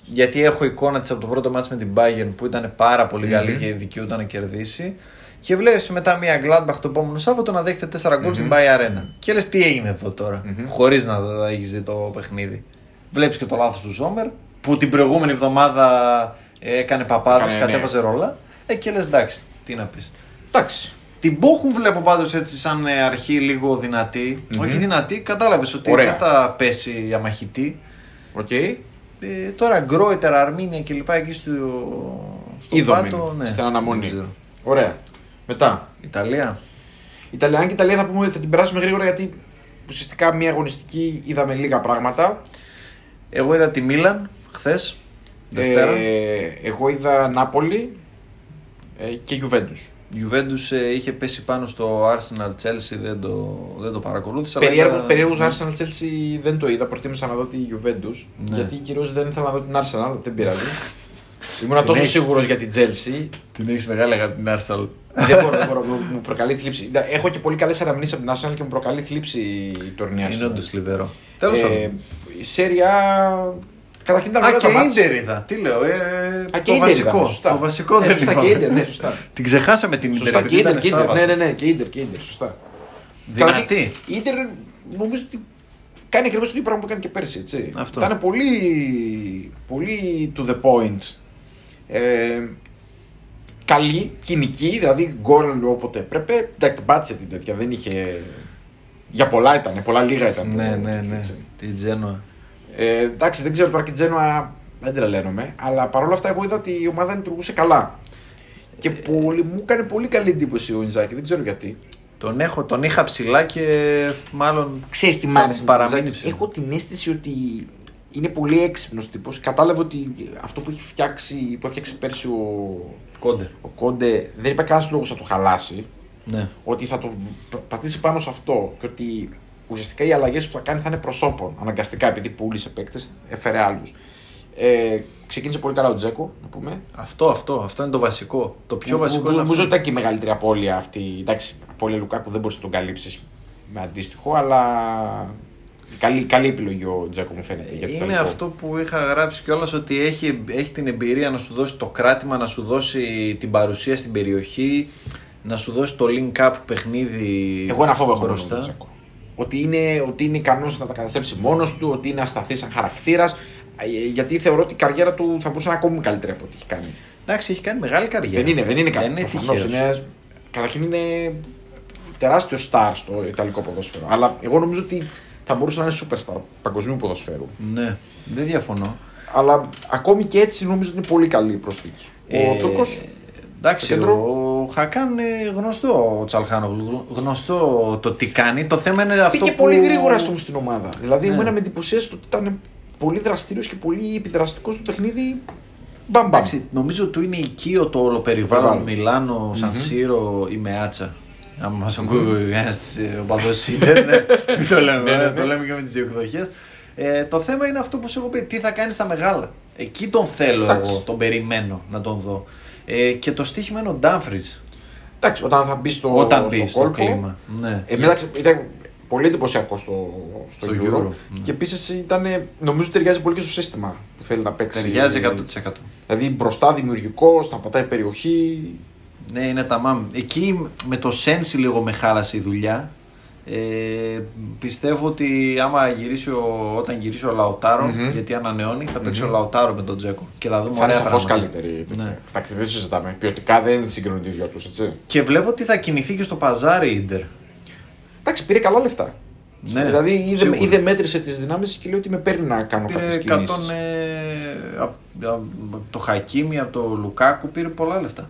Γιατί έχω εικόνα της από το πρώτο μάτς με την Bayern που ήταν πάρα πολύ καλή και δικαιούταν να κερδίσει. Και βλέπεις μετά μια Gladbach το επόμενο Σάββατο να δέχεται 4 γκολ στην Bay Arena. Και λες τι έγινε εδώ τώρα, χωρίς να έχεις δει το παιχνίδι. Βλέπεις και το λάθος του Ζόμερ που την προηγούμενη εβδομάδα ε, έκανε παπάδες,
Έκανε, ναι.
κατέβαζε ρολά. Ε, και λες εντάξει, τι να πεις.
Εντάξει.
Την Bochum βλέπω πάντως έτσι σαν ε, αρχή λίγο δυνατή. Όχι δυνατή, κατάλαβες ότι
Ωραία.
δεν θα πέσει αμαχητί.
Οκ.
Ε, τώρα Γκρόιτερ, Αρμίνια κλπ. εκεί στο, στο
Είδαμε.
πάτο. Ναι,
Στην
δεν
αναμονή.
ξέρω.
Ωραία. Μετά.
Ιταλία.
Ιταλία, αν και Ιταλία θα πούμε ότι θα την περάσουμε γρήγορα γιατί ουσιαστικά μια αγωνιστική είδαμε λίγα πράγματα.
Εγώ είδα τη Μίλαν χθες. Δευτέρα.
Ε, εγώ είδα Νάπολη ε, και Juventus.
Η Juventus ε, είχε πέσει πάνω στο Arsenal Chelsea, δεν το, δεν το παρακολούθησα. αλλά
Περίεργο,
είδα-
περίεργος Arsenal Chelsea δεν το είδα. Προτίμησα να δω τη Juventus.
Ναι.
Γιατί κυρίως δεν ήθελα να δω την Arsenal, δεν πειράζει. Ήμουν τόσο
έχεις.
σίγουρος για την Chelsea.
Την έχεις μεγάλη αγάπη την Arsenal.
δεν μπορώ, δεν μπορώ, μου μου προκαλεί θλίψη. Έχω και πολύ καλές αναμνήσεις από την Arsenal και μου προκαλεί θλίψη η τωρινή Arsenal.
Είναι όντως θλιβερό. Τέλος
Ε,
πάντων.
η Serie A. Καταρχήν ήταν
Α,
ωραία
και
τα ματς.
Ίντερ είδα. Τι λέω, ε,
Α, και
το,
Ίντερ
βασικό,
είδαμε, σωστά.
το βασικό
Ναι,
δεν
σωστά,
είπαμε.
και Ίντερ, ναι, σωστά.
Την ξεχάσαμε την Ίντερ.
Σωστά,
επειδή
και Ίντερ,
ήταν
και Ίντερ.
Σάββατο.
Ναι, ναι, ναι, και Ίντερ, και Ίντερ, σωστά.
Δυνατή.
Η Ίντερ νομίζω ότι κάνει ακριβώς το ίδιο πράγμα που έκανε και πέρσι. Έτσι.
Αυτό.
Ήταν πολύ, πολύ to the point. Ε, καλή, κοινική, δηλαδή γκολ όποτε έπρεπε. Εντάξει, πάτησε την τέτοια, δεν είχε. Για πολλά ήταν, πολλά λίγα ήταν.
Ναι,
το-
ναι,
το-
ναι.
έτσι.
Την Τζένοα.
Ε, εντάξει, δεν ξέρω τώρα και η Τζένοα δεν τρελαίνομαι, αλλά παρόλα αυτά εγώ είδα ότι η ομάδα λειτουργούσε καλά. Και πολύ, μου έκανε πολύ καλή εντύπωση ο Ινζάκη, δεν ξέρω γιατί.
Τον, έχω, τον είχα ψηλά και μάλλον.
Ξέρεις τι
θα
μ' άρεσε με τον
παραμείνει
Ινζάκη;
ψηλά.
Έχω την αίσθηση ότι είναι πολύ έξυπνος τύπος. Κατάλαβε ότι αυτό που έχει φτιάξει, που έφτιαξε πέρσι ο,
Κόντε.
ο Κόντε δεν υπάρχει κανένας λόγος να το χαλάσει.
Ναι.
Ότι θα το πα- πατήσει πάνω σε αυτό και ότι ουσιαστικά οι αλλαγές που θα κάνει θα είναι προσώπων. Αναγκαστικά επειδή πούλησε παίκτες, έφερε άλλους. Ε, ξεκίνησε πολύ καλά ο Τζέκο, να πούμε.
Αυτό, αυτό, αυτό είναι το βασικό. Το πιο
Που-
βασικό
που-
είναι
Νομίζω
αυτό.
ότι ήταν και η μεγαλύτερη απώλεια αυτή. Εντάξει, απώλεια Λουκάκου δεν μπορείς να τον καλύψεις με αντίστοιχο, αλλά καλή, καλή επιλογή ο Τζέκο μου φαίνεται. για το
Είναι
τελικό.
αυτό που είχα γράψει κιόλας ότι έχει, έχει την εμπειρία να σου δώσει το κράτημα, να σου δώσει την παρουσία στην περιοχή, να σου δώσει το link up παιχνίδι.
Εγώ ένα φόβο έχω
μπροστά.
μπροστά. Τζέκο. Ότι είναι, ότι είναι ικανός να τα καταστρέψει μόνος του, ότι είναι ασταθή σαν χαρακτήρας. Γιατί θεωρώ ότι η καριέρα του θα μπορούσε να είναι ακόμη καλύτερη από ό,τι έχει κάνει.
Εντάξει, έχει κάνει μεγάλη καριέρα.
Δεν είναι, δεν είναι
Δεν
κάτι.
είναι
προφανώς.
τυχαίος.
Είναι, καταρχήν είναι τεράστιος star στο Ιταλικό ποδόσφαιρο. Αλλά εγώ νομίζω ότι θα μπορούσε να είναι superstar παγκοσμίου ποδοσφαίρου.
Ναι, δεν διαφωνώ.
Αλλά ακόμη και έτσι νομίζω ότι είναι πολύ καλή η προσθήκη. Ο
Ε,
Τούρκος.
Εντάξει,
στο κέντρο.
ο Χακάν είναι γνωστό ο Τσαλχάνογλου. Γνωστό το τι κάνει. Το θέμα είναι αυτό.
Πήγε
που...
πολύ γρήγορα στο στην ομάδα. Δηλαδή,
Ναι.
εμένα με εντυπωσίασε το ότι ήταν πολύ δραστήριος και πολύ επιδραστικός στο παιχνίδι. Μπαμ, μπαμ.
Εντάξει, νομίζω του είναι οικείο το όλο περιβάλλον
Περιβάλλον.
Μιλάνο, Σαν Σύρο ή Μεάτσα. Αν μας ακούει ένας οπαδό Ιντερ, ναι, μην το λέμε,
Ναι, ναι, ναι.
το λέμε και με τις εκδοχέ. Ε, το θέμα είναι αυτό που σου έχω πει. Τι θα κάνει στα μεγάλα. Εκεί τον θέλω
Εντάξει.
εγώ, τον περιμένω να τον δω. Ε, και το στοίχημα είναι ο Ντάμφριτ.
Εντάξει, όταν θα μπει στο,
Όταν
στο
μπει στο
κόλπο,
κλίμα. Ναι.
Ε, μεταξύ, ήταν πολύ εντυπωσιακό στο, στο,
Στο
Euro.
Euro, ναι.
Και επίσης ήταν. Νομίζω ταιριάζει πολύ και στο σύστημα που θέλει να παίξει.
Ταιριάζει 100%.
Δηλαδή μπροστά δημιουργικό, να πατάει περιοχή.
Ναι, είναι τα μάμ. Εκεί με το Σένσι λίγο με χάλασε η δουλειά. Ε, πιστεύω ότι άμα γυρίσει ο, όταν γυρίσει ο λαοταρο
Μμμ.
γιατί ανανεώνει, θα παίξει ο Λαουτάρο με τον Τζέκο. Και θα δούμε
Θα είναι
ωραία
σαφώς
πράγματα.
καλύτερη. τέτοια.
Ναι.
Εντάξει, δεν το συζητάμε. Ποιοτικά δεν συγκρίνουν οι δυο τους, έτσι.
Και βλέπω ότι θα κινηθεί και στο παζάρι η Ιντερ.
Εντάξει, πήρε καλά λεφτά.
Ναι,
δηλαδή είδε,
σίγουρα.
είδε μέτρησε τις δυνάμεις και λέει ότι με παίρνει να κάνω
Πήρε
κάποιες
100
κινήσεις.
ε, απ- απ- το Χακίμι, από το Λουκάκου πήρε πολλά λεφτά.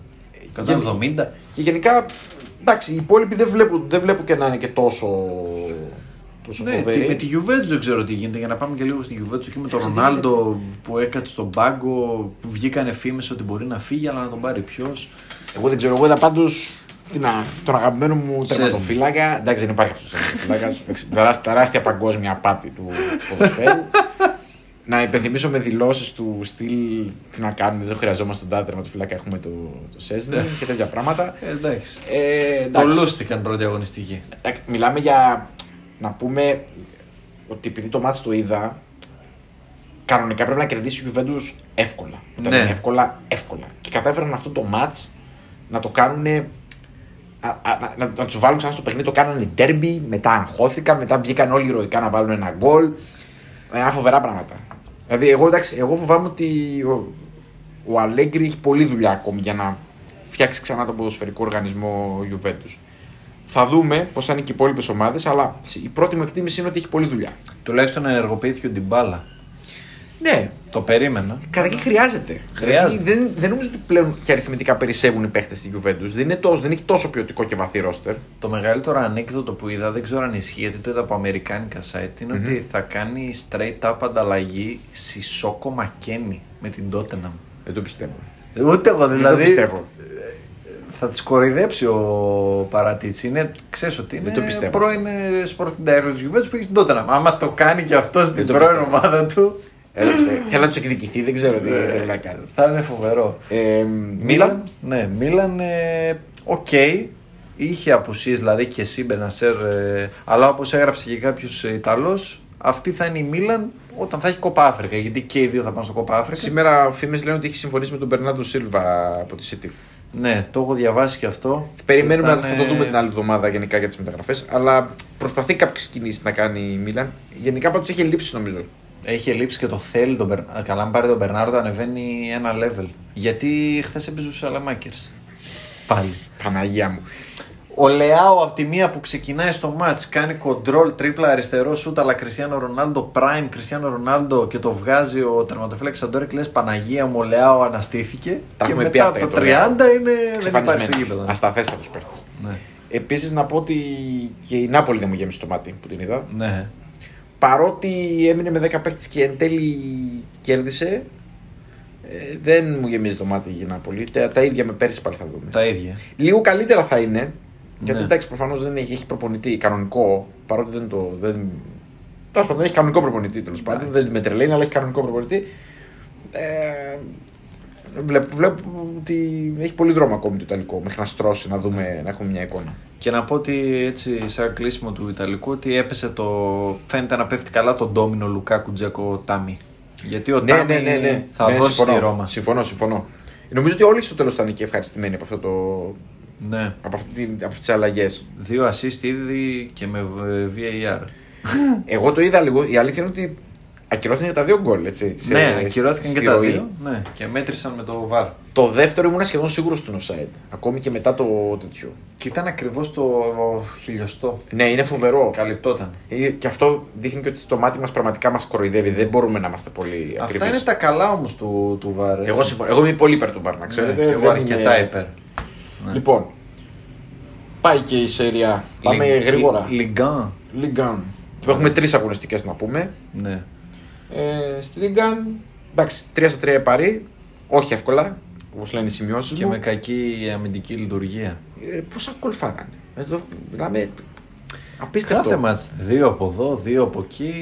170.
Και γενικά, εντάξει, οι υπόλοιποι δεν βλέπω, δεν βλέπω και να είναι και τόσο. τόσο
Ναι,
φοβερή.
τι- με τη Juventus δεν ξέρω τι γίνεται. Για να πάμε και λίγο στη Juventus και με τον
Εντάξει, τι
Ρονάλντο που έκατσε στον πάγκο. Που βγήκανε φήμες ότι μπορεί να φύγει, αλλά να τον πάρει ποιος.
Εγώ δεν ξέρω, εγώ είδα πάντως τον αγαπημένο μου
Σέσνη.
τερματοφύλακα. Εντάξει, δεν υπάρχει αυτός ο τερματοφύλακας. τεράστια παγκόσμια απάτη του ποδοσφαίρου. Να υπενθυμίσω με δηλώσεις του στυλ τι να κάνουμε, δεν χρειαζόμαστε τον τάδε τερματοφύλακα, έχουμε το, το Σέσνη και τέτοια πράγματα.
Ε, εντάξει.
Ε,
Το
εντάξει.
λούστηκαν πρώτη αγωνιστική.
Εντάξει, Μιλάμε για να πούμε ότι επειδή το μάτς το είδα, κανονικά πρέπει να κερδίσει η Juventus εύκολα. Όταν
Ναι.
είναι εύκολα, εύκολα. Και κατάφεραν αυτό το μάτς να το κάνουν. Να, να, να, να τους βάλουν ξανά στο παιχνίδι, το κάνανε derby, μετά αγχώθηκαν, μετά βγήκαν όλοι ηρωικά να βάλουν ένα γκολ. Ένα φοβερά πράγματα. Δηλαδή, εγώ, εντάξει, εγώ φοβάμαι ότι ο, ο Αλέγκρι έχει πολλή δουλειά ακόμη για να φτιάξει ξανά τον ποδοσφαιρικό οργανισμό Juventus. Θα δούμε πώς θα είναι και οι υπόλοιπες ομάδες, αλλά η πρώτη μου εκτίμηση είναι ότι έχει πολλή δουλειά.
Τουλάχιστον ενεργοποιήθηκε ο Ντιμπάλα.
Ναι,
Το περίμενα.
καταρχήν χρειάζεται.
Χρειάζεται.
Δηλαδή, δεν, δεν νομίζω ότι πλέον και αριθμητικά περισσεύουν οι παίχτες στη Juventus. Δεν, είναι τόσο, δεν έχει τόσο ποιοτικό και βαθύ ρόστερ.
Το μεγαλύτερο ανέκδοτο που είδα, δεν ξέρω αν ισχύει γιατί το είδα από αμερικάνικα site, ειναι ότι θα κάνει straight up ανταλλαγή Σισόκο Μακένι με την Tottenham.
Δεν το πιστεύω.
Ούτε εγώ
δεν το
δηλαδή.
πιστεύω.
Θα τη κοροϊδέψει ο Παράτιτσι. Είναι, ξέρεις ότι είναι
Δεν το πιστεύω.
πρώην ε, sporting director της Juventus που έχει στην Tottenham. Άμα το κάνει και αυτό στην
το
πρώην
πιστεύω.
ομάδα του,
Δεν το πιστεύω. Θέλω να τους εκδικηθεί, δεν ξέρω τι δεν να κάνει.
θα είναι φοβερό.
Ε,
Μίλαν,
Μίλαν;
ναι, Μίλαν, ε, οκ. Είχε απουσίες δηλαδή και εσύ Μπενασέρ, ε, αλλά όπως έγραψε και κάποιος Ιταλός, αυτή θα είναι η Μίλαν όταν θα έχει κοπά Αφρικα. Γιατί και οι δύο θα πάνε στο κοπά Αφρικα.
Σήμερα φήμες λένε ότι έχει συμφωνήσει με τον Μπερνάντο Σίλβα από τη City.
Ναι, το έχω διαβάσει και αυτό.
Περιμένουμε
Και
να
θα
θα
είναι-
το δούμε την άλλη εβδομάδα γενικά για τις μεταγραφές. Αλλά προσπαθεί κάποιες κινήσεις να κάνει η Μίλαν. Γενικά πάντως έχει λείψει νομίζω.
Έχει λείψει και το θέλει τον Μπερ... Α, Καλά, αν πάρει τον Μπερνάρντο, ανεβαίνει ένα level. Γιατί χθες έπαιζε ο Σαλαμάκερς. Πάλι.
Παναγία μου.
Ο Λεάο από τη μία που ξεκινάει στο μάτς κάνει κοντρόλ τρίπλα αριστερό σούτ αλλά Κριστιανό Ρονάλντο prime Κριστιανό Ρονάλντο και το βγάζει ο τερματοφύλακας Αντόρικ λες Παναγία μου ο Λεάο αναστήθηκε
Τα
και
έχουμε πει
μετά
αυτά
από το 30
για τον
είναι, δεν υπάρχει στο γήπεδο.
Ασταθέστατος παίχτη.
Ναι.
Επίσης να πω ότι και η Νάπολη δεν μου γέμισε το μάτι που την είδα.
ναι.
Παρότι έμεινε με 10 παίχτε και εν τέλει κέρδισε, ε, δεν μου γεμίζει το μάτι η Νάπολη. Τα, τα ίδια με πέρσι πάλι θα δούμε.
Τα ίδια.
Λίγο καλύτερα θα είναι. Γιατί
Ναι.
εντάξει, προφανώς δεν έχει, έχει προπονητή κανονικό. Παρότι δεν το. Δεν... Τέλος πάντων, έχει κανονικό προπονητή τέλος πάντων.
Εντάξει.
Δεν με τρελαίνει, αλλά έχει κανονικό προπονητή. Ε, βλέπω, βλέπω ότι έχει πολύ δρόμο ακόμη το Ιταλικό μέχρι να στρώσει, να, δούμε, να έχουμε μια εικόνα.
Και να πω ότι έτσι σαν κλείσιμο του Ιταλικού ότι έπεσε το... φαίνεται να πέφτει καλά το ντόμινο Λουκάκου Τζέκο Τάμι. Γιατί ο Τάμι θα
Ναι,
δώσει
συμφωνώ.
στη Ρώμα.
Συμφωνώ, συμφωνώ. Νομίζω ότι όλοι στο τέλο θα είναι και ευχαριστημένοι από, αυτό το,
Ναι.
από, αυτή, την- από αυτές τις αλλαγές.
Δύο assist ήδη και με ε, VAR.
Εγώ το είδα λίγο. Η αλήθεια είναι ότι ακυρώθηκαν και τα δύο γκολ, έτσι. σε-
ναι, ακυρώθηκαν
στη
και τα
ροή.
δύο. Ναι, και μέτρησαν με το VAR.
Το δεύτερο ήμουν σχεδόν σίγουρο του offside. Ακόμη και μετά το τέτοιο.
Και ήταν ακριβώ το χιλιοστό.
Ναι, είναι φοβερό.
Καλυπτόταν.
Ε, Και αυτό δείχνει και ότι το μάτι μα πραγματικά μα κοροϊδεύει. Δεν μπορούμε να είμαστε πολύ
Αυτά
ακριβεί.
είναι τα καλά όμω του, του VAR. έτσι.
Εγώ, συμφωνώ. εγώ είμαι πολύ υπέρ του Βαρ, να ξέρετε.
Ναι, και εγώ
Δεν
αρκετά
είμαι-
υπέρ. Ναι.
Λοιπόν, πάει και η σέρια. Πάμε
Λι-
γρήγορα.
Λιγκάν.
Λιγκάν. Έχουμε τρει αγωνιστικέ να πούμε.
Ναι.
Ε, στη Λιγκάν, εντάξει, 3 στα 3 παρή. Όχι εύκολα, όπως λένε οι σημειώσεις
Και
μου.
με κακή αμυντική λειτουργία.
Ε, πόσα γκολ φάγανε. Εδώ μιλάμε. Απίστευτο.
Κάθε μάτς, δύο από εδώ, δύο από εκεί,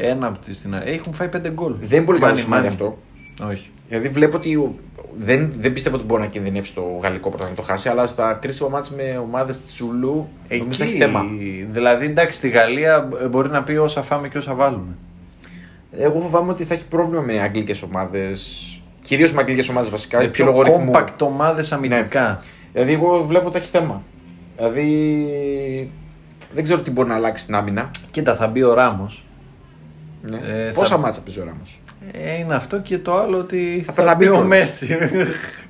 ένα από τη στην αρχή. Έχουν φάει πέντε γκολ.
Δεν είναι πολύ καλό
Μάνι,
σημάδι
μάνι.
αυτό.
Όχι.
Δηλαδή βλέπω ότι ο- δεν, δεν πιστεύω ότι μπορεί να κινδυνεύσει το γαλλικό πρωτάθλημα να το χάσει, αλλά στα κρίσιμα μάτς με ομάδες της Τσουλού νομίζω θα έχει
Εκεί,
θέμα.
δηλαδή εντάξει, στη Γαλλία ε, μπορεί να πει όσα φάμε και όσα βάλουμε.
Εγώ φοβάμαι ότι θα έχει πρόβλημα με αγγλικές ομάδες. Κυρίως με αγγλικές ομάδες βασικά.
Με
πιο
πιο
λόγω ρυθμού.
compact ομάδες αμυντικά.
Δηλαδή, εγώ βλέπω ότι θα έχει θέμα. Δηλαδή, δεν ξέρω τι μπορεί να αλλάξει στην άμυνα.
Κοίτα, θα μπει ο Ράμος.
Ναι.
Ε,
Πόσα
θα-
μάτσα παίζει ο Ράμος;
Ε, είναι αυτό και το άλλο ότι
Θα
θα,
πρέπει να
μπει
μπει
ο
κιόλας.
Μέση.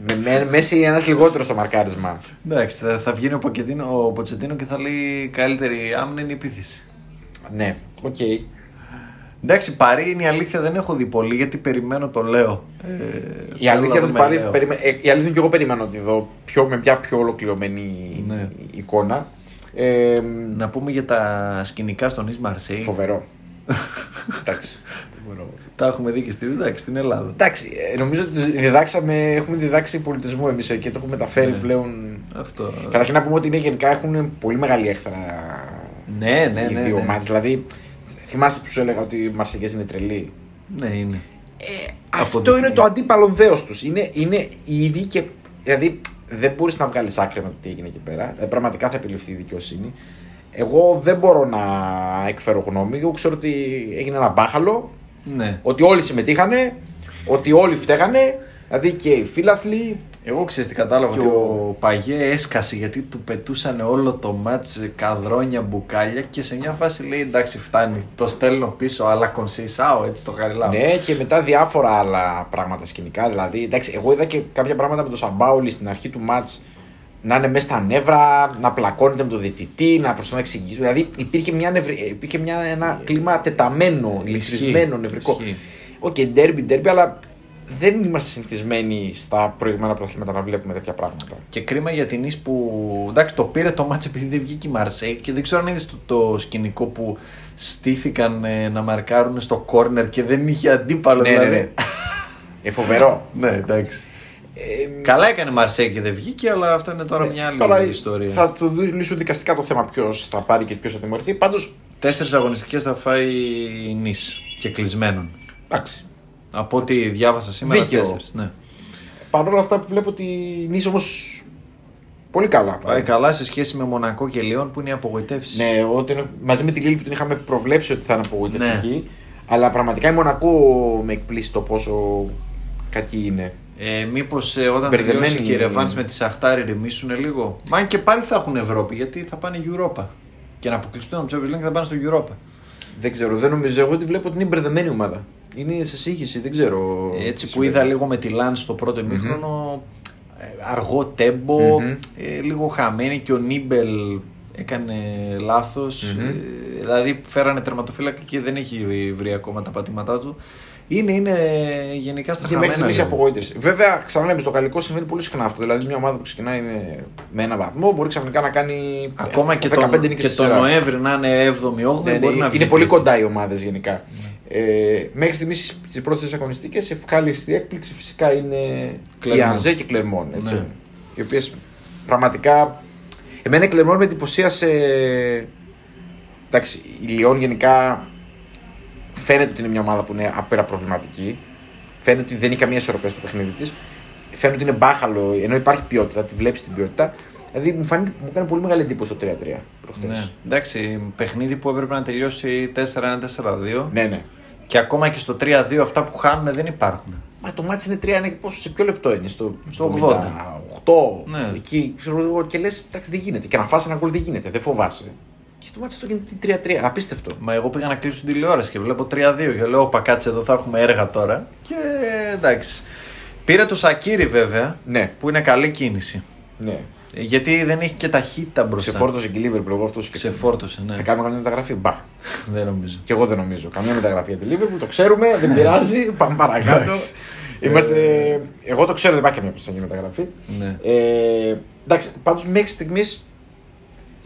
Με, με, Μέση ένας λιγότερος στο μαρκάρισμα.
Εντάξει, θα, θα βγαίνει ο, Ποκετίνο, ο Ποτσετίνο και θα λέει καλύτερη άμυνα είναι η επίθεση.
Ναι, οκ.
Εντάξει, Παρί είναι η αλήθεια, δεν έχω δει πολύ γιατί περιμένω το Λέο. Ε,
Η
θέλω
αλήθεια
να
είναι ότι
δούμε
Παρί,
Λέο.
περιμέ... ε, η αλήθεια είναι και εγώ περιμένω ότι δω πιο, με μια πιο ολοκληρωμένη
Ναι.
εικόνα. Ε,
Να πούμε για τα σκηνικά στο Νις Μαρσέιγ.
φοβερό. Εντάξει. Φοβερό.
Τα έχουμε δει και στην, εντάξει, στην Ελλάδα.
Εντάξει, ε, νομίζω ότι διδάξαμε, έχουμε διδάξει πολιτισμό εμείς και το έχουμε μεταφέρει
Ναι.
πλέον.
Αυτό.
Καταρχήν να πούμε ότι είναι, γενικά έχουν πολύ μεγάλη έχθρα
Ναι, ναι,
οι
ναι.
δύο
ναι.
μάτς. Δηλαδή, θυμάσαι που σου έλεγα ότι οι Μαρσεγγές είναι τρελοί;
Ναι, είναι.
Ε, αυτό
Αποδεικνύει.
είναι το αντίπαλο δέος τους. Είναι, είναι οι ίδιοι και. Δηλαδή, δεν μπορείς να βγάλεις άκρη με το τι έγινε εκεί πέρα. Ε, πραγματικά θα επιληφθεί η δικαιοσύνη. Εγώ δεν μπορώ να εκφέρω γνώμη. Εγώ ξέρω ότι έγινε ένα μπάχαλο.
Ναι.
Ότι όλοι συμμετείχανε. Ότι όλοι φταίγανε. Δηλαδή και οι φίλαθλοι.
Εγώ ξέρεις τι κατάλαβα
Και
ότι
ο-
ο Παγέ έσκασε γιατί του πετούσαν όλο το μάτς καδρόνια μπουκάλια και σε μια φάση λέει εντάξει φτάνει, το στέλνω πίσω αλλά κονσίσαω έτσι το χαριλάω.
Ναι, και μετά διάφορα άλλα πράγματα σκηνικά. Δηλαδή, εντάξει, εγώ είδα και κάποια πράγματα με τον Σαμπάουλη στην αρχή του ματ να είναι μέσα στα νεύρα, να πλακώνεται με τον διαιτητή, να προς τον εξηγήσει. Δηλαδή, υπήρχε, μια νευρι... υπήρχε μια, ένα κλίμα τεταμένο, ηλεκτρισμένο, νευρικό.
Ισχύει.
OK, okay, ντέρμπι, ντέρμπι, αλλά δεν είμαστε συνηθισμένοι στα προηγούμενα πρωταθλήματα να βλέπουμε τέτοια πράγματα.
Και κρίμα για τη Νις που εντάξει το πήρε το μάτς επειδή δεν βγήκε η Μαρσέιγ και δεν ξέρω αν είδες το, το σκηνικό που στήθηκαν ε, να μαρκάρουν στο κόρνερ και δεν είχε αντίπαλο
Ναι, ναι,
δηλαδή.
ναι. Ε, φοβερό.
ναι, εντάξει.
Ε,
Καλά έκανε η Μαρσέη και δεν βγήκε, αλλά αυτό είναι τώρα μια άλλη
Τώρα
ιστορία.
Θα το λύσουν δικαστικά το θέμα ποιος θα πάρει και ποιος θα τιμωρηθεί. Πάντως,
Τέσσερις αγωνιστικές θα φάει η Νης και κλεισμένων.
εντάξει.
Από ό,τι διάβασα σήμερα,
Δίκαιο.
τέσσερις. Ναι.
Παρ' όλα αυτά που βλέπω ότι η όμως πολύ καλά.
Πάει καλά σε σχέση με Μονακό και Λιόν που είναι οι απογοητεύσεις.
Ναι, ότι είναι- μαζί με τη Λίλη που την είχαμε προβλέψει ότι θα είναι απογοητευτική.
Ναι.
Αλλά πραγματικά η Μονακό με εκπλήσσει το πόσο κακή είναι.
Ε, Μήπως ε, όταν
Μπερδεμένη
τελειώσει και η
είναι.
Ρεβάνς με τη Σαχτάρ ηρεμήσουν λίγο; Μα και πάλι θα έχουν Ευρώπη γιατί θα πάνε Europa. Και να αποκλειστούν από το Champions League θα πάνε στο Europa.
Δεν ξέρω, δεν νομίζω. Εγώ τη βλέπω ότι είναι μπερδεμένη ομάδα. Είναι σε σύγχυση, δεν ξέρω.
Ε, Έτσι
τι
που είδα
συμβαίνει.
λίγο με τη Λάνς στο πρώτο ημίχρονο, ε, αργό τέμπο,
Μμμ.
ε, λίγο χαμένη και ο Νίμπελ έκανε λάθος.
Μμμ.
Ε, δηλαδή φέρανε τερματοφύλακα και δεν έχει βρει ακόμα τα πατήματά του. Είναι, είναι γενικά στα
Και
χαμένα.
μέχρι στιγμή
λίγο.
απογοήτευση. Βέβαια, ξαναλέμε στο γαλλικό συμβαίνει πολύ συχνά αυτό. Δηλαδή, μια ομάδα που ξεκινάει με, με ένα βαθμό μπορεί ξαφνικά να κάνει.
Ακόμα και,
15
τον,
νίκες
και
στη
τον
σειρά.
Νοέμβρη να είναι 7η-8η
Ναι, ναι,
μπορεί να βγει.
είναι πολύ
τρίτη.
κοντά οι ομάδες γενικά. Ε, μέχρι στιγμής στις πρώτες αγωνιστικές ευχάριστη έκπληξη φυσικά είναι η
Κλερμόν.
Ανζέ και η Κλερμόν. Έτσι,
Ναι.
Οι οποίες πραγματικά. Εμένα η Κλερμόν με εντυπωσίασε. Εντάξει, η Λιόν γενικά φαίνεται ότι είναι μια ομάδα που είναι απέρα προβληματική. Φαίνεται ότι δεν έχει καμία ισορροπία στο παιχνίδι της. Φαίνεται ότι είναι μπάχαλο, ενώ υπάρχει ποιότητα, τη βλέπεις την ποιότητα. Δηλαδή μου, φάνηκε, μου έκανε πολύ μεγάλη εντύπωση το 3-3 προχτές.
Ναι. Εντάξει, παιχνίδι που έπρεπε να τελειώσει 4-1-4-2
ναι, ναι.
και ακόμα και στο 3-2 αυτά που χάνουν δεν υπάρχουν.
Μα το μάτι είναι 3 είναι πόσο, σε ποιο λεπτό είναι, στο,
Στο
80.
80. Ναι.
Εκεί, ξέρω εγώ, και λες, εντάξει, δεν γίνεται. Και να φας ένα γκολ δεν γίνεται, δεν φοβάσαι. Και το μάτι αυτό γίνεται 3-3, απίστευτο.
Μα εγώ πήγα να κλείσω την τηλεόραση και βλέπω 3-2 και λέω «Όπα κάτσε εδώ θα έχουμε έργα τώρα και εντάξει. Πήρε το Σακύρι βέβαια
Ναι,
που είναι καλή κίνηση.
ναι.
Ε, Γιατί δεν έχει και ταχύτητα μπροστά.
Ξεφόρτωσε και η Liverpool, εγώ αυτό
Ξεφόρτωσε, ναι.
Θα κάνουμε καμία μεταγραφή. Μπα.
δεν νομίζω.
Και εγώ δεν νομίζω. Καμία μεταγραφή για τη Liverpool, το ξέρουμε, δεν πειράζει. Πάμε παρακάτω.
Εντάξει.
Είμαστε... Εγώ το ξέρω, δεν υπάρχει καμία προσέγγιση μεταγραφή.
Ναι.
Ε, εντάξει, πάντως μέχρι στιγμής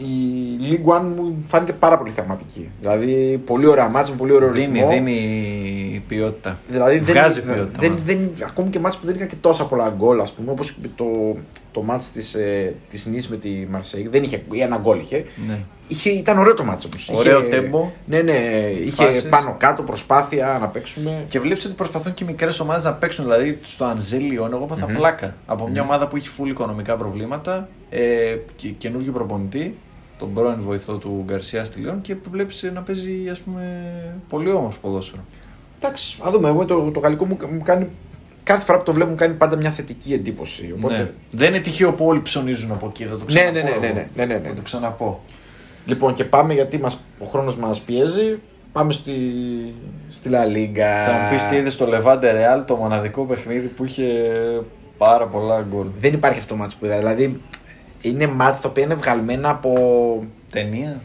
η League One μου φάνηκε πάρα πολύ θεαματική. Δηλαδή, πολύ ωραία μάτσα με πολύ ωραίο
Δίνει,
ρυθμό.
δίνει ποιότητα.
Δηλαδή,
Βγάζει
δεν,
ποιότητα.
δεν,
μάλλον.
δεν, ακόμη και μάτς που δεν είχαν και τόσα πολλά γκολ, ας πούμε, όπως το, το μάτς της, ε, της Νης με τη Μαρσέη. Δεν είχε, ή ένα γκολ είχε.
Ναι.
είχε. Ήταν ωραίο το μάτς όμως.
Ωραίο
είχε,
τέμπο.
Ναι, ναι, είχε
Φάσεις.
πάνω κάτω προσπάθεια να παίξουμε.
Και βλέπεις ότι προσπαθούν και μικρές ομάδες να παίξουν. Δηλαδή στο Ανζέλιον, εγώ παθα πλάκα. Από μια ομάδα που έχει full οικονομικά προβλήματα, ε, και, καινούργιο προπονητή, τον πρώην βοηθό του Γκαρσία στη Λιόν και βλέπεις να παίζει ας πούμε, πολύ όμορφο ποδόσφαιρο.
Εντάξει, α δούμε. Εγώ το, το γαλλικό μου, μου κάνει. Κάθε φορά που το βλέπω μου κάνει πάντα μια θετική εντύπωση. Οπότε...
Ναι. Δεν είναι τυχαίο που όλοι ψωνίζουν από εκεί, θα το
Ναι,
ξαναπώ.
ναι, ναι, ναι,
εγώ.
ναι, ναι, ναι, ναι.
Θα το ξαναπώ.
Λοιπόν, και πάμε γιατί μας, ο χρόνος μας πιέζει. Πάμε στη, στη La Liga.
Θα μου πεις τι είδες στο Λεβάντε Ρεάλ, το μοναδικό παιχνίδι που είχε πάρα πολλά γκολ.
Δεν υπάρχει αυτό το μάτς που είδα. Δηλαδή, είναι μάτς τα οποία είναι βγαλμένα από
Ταινία.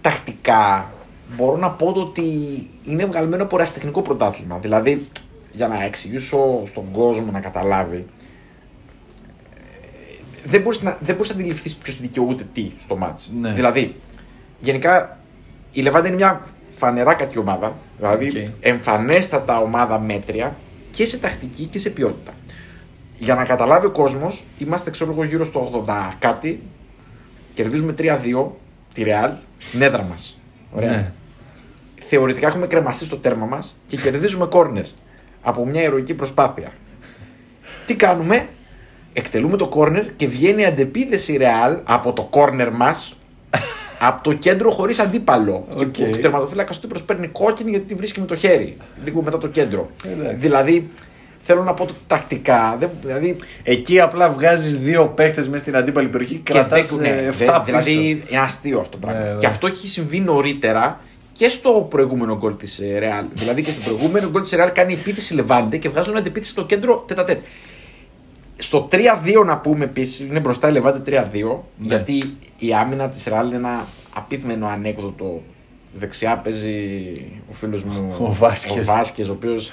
τακτικά. Μπορώ να πω το ότι είναι βγαλμένο από ερασιτεχνικό πρωτάθλημα. Δηλαδή, για να εξηγήσω στον κόσμο να καταλάβει, δεν μπορείς να, δεν μπορείς να αντιληφθείς ποιος δικαιούται τι στο μάτς.
Ναι.
Δηλαδή, γενικά η Λεβάντε είναι μια φανερά κακή ομάδα. Δηλαδή,
Οκ.
εμφανέστατα ομάδα μέτρια και σε τακτική και σε ποιότητα. Για να καταλάβει ο κόσμος, είμαστε ξέρω εγώ γύρω στο 80 κάτι. Κερδίζουμε 3-2 τη Real στην έδρα μας. Ωραία.
Ναι.
Θεωρητικά έχουμε κρεμαστεί στο τέρμα μας και κερδίζουμε κόρνερ από μια ηρωική προσπάθεια. Τι κάνουμε, εκτελούμε το κόρνερ και βγαίνει αντεπίθεση Real από το κόρνερ μας από το κέντρο χωρίς αντίπαλο.
Οκ.
Και ο τερματοφύλακα του Τύπρος παίρνει κόκκινη γιατί τη βρίσκει με το χέρι. Λίγο μετά το κέντρο.
Εντάξει.
Δηλαδή, θέλω να πω το τακτικά. Δεν, δηλαδή,
Εκεί απλά βγάζεις δύο παίχτες μέσα στην αντίπαλη περιοχή και κρατάς
δεν- ναι,
7
δεν-
πίσω.
Δηλαδή, είναι αστείο αυτό το πράγμα.
Ναι, ναι.
Και αυτό έχει συμβεί νωρίτερα και στο προηγούμενο γκολ της Real. δηλαδή και στο προηγούμενο γκολ της Real κάνει επίθεση Λεβάντε και βγάζουν αντεπίθεση στο κέντρο τετ α τετ. Στο 3-2 να πούμε επίσης, είναι μπροστά η Λεβάντε 3-2,
Ναι.
γιατί η άμυνα της Real είναι ένα απίθμενο ανέκδοτο. Δεξιά παίζει ο φίλος μου
Ο Βάσκες.
ο, Βάσκες, ο οποίος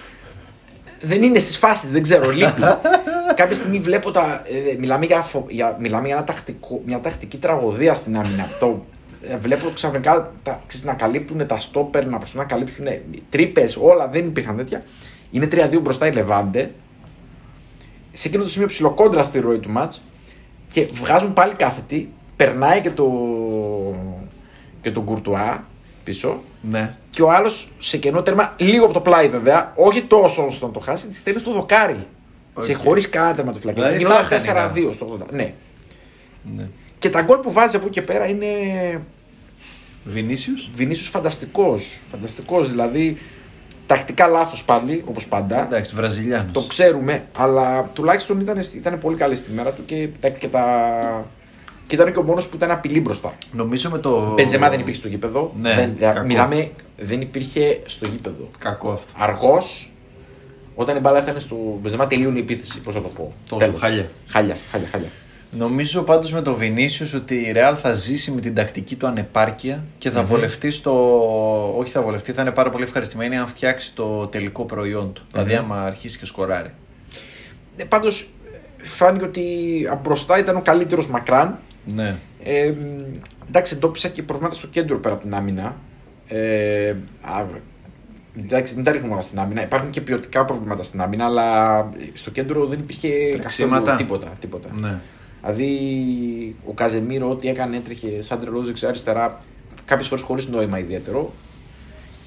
δεν είναι στις φάσεις, δεν ξέρω, λείπει. Κάποια στιγμή βλέπω τα. ε, μιλάμε για, φο- για, μιλάμε για ένα τακτικό, μια τακτική τραγωδία στην άμυνα. το, ε, βλέπω ξαφνικά τα, ξέρεις, να καλύπτουν τα στόπερ, να προσπαθούν να καλύψουν τρύπες, όλα δεν υπήρχαν τέτοια. Είναι 3-2 μπροστά η Λεβάντε. Σε εκείνο το σημείο ψιλοκόντρα στη ροή του μάτς και βγάζουν πάλι κάθετη. Περνάει και το, και τον Κουρτουά πίσω.
Ναι.
Και ο άλλος σε κενό τέρμα, λίγο από το πλάι βέβαια, όχι τόσο ώστε να το χάσει, τη στέλνει στο δοκάρι. Σε
Οκ.
χωρίς κανένα τερματοφύλακα.
Δηλαδή
Και
θα
γινόταν
έκανε,
4-2 στο 80. Ναι.
ναι.
Και τα γκολ που βάζει από εκεί και πέρα είναι
Βινίσιους.
Βινίσιος φανταστικός. Φανταστικός, δηλαδή τακτικά λάθος πάλι, όπως πάντα.
Εντάξει, Βραζιλιάνος.
Το ξέρουμε, αλλά τουλάχιστον ήταν, ήταν πολύ καλή στη μέρα του και, τα- και, τα... και ήταν και ο μόνος που ήταν απειλή μπροστά.
Νομίζω με το.
Μπενζεμά δεν υπήρχε στο γήπεδο.
Ναι,
δεν,
κακό.
μιλάμε, δεν υπήρχε στο γήπεδο.
Κακό αυτό.
Αργός, όταν η μπάλα έφτανε στο Μπενζεμά, τελείωνε η επίθεση. Πώς θα το πω.
Τόσο
Τέλος.
χάλια.
Χάλια, χάλια, χάλια.
Νομίζω πάντως με το Βινίσιους ότι η Real θα ζήσει με την τακτική του ανεπάρκεια και θα
Μμμ.
βολευτεί στο. Όχι θα βολευτεί, θα είναι πάρα πολύ ευχαριστημένη αν φτιάξει το τελικό προϊόν του. Δηλαδή, άμα αρχίσει και σκοράρει.
Ε, Πάντως, φάνηκε ότι από μπροστά ήταν ο καλύτερος μακράν.
Ναι.
Ε, εντάξει, εντόπισα και προβλήματα στο κέντρο πέρα από την άμυνα. Ε, α, εντάξει, δεν τα ρίχνουμε όλα στην άμυνα. Υπάρχουν και ποιοτικά προβλήματα στην άμυνα, αλλά στο κέντρο δεν υπήρχε
Τρεξίματα.
καθόλου τίποτα. τίποτα.
ναι.
Δηλαδή, ο Καζεμίρο, ό,τι έκανε, έτρεχε σαν τρελός δεξιά-αριστερά, κάποιες φορές χωρίς νόημα ιδιαίτερο.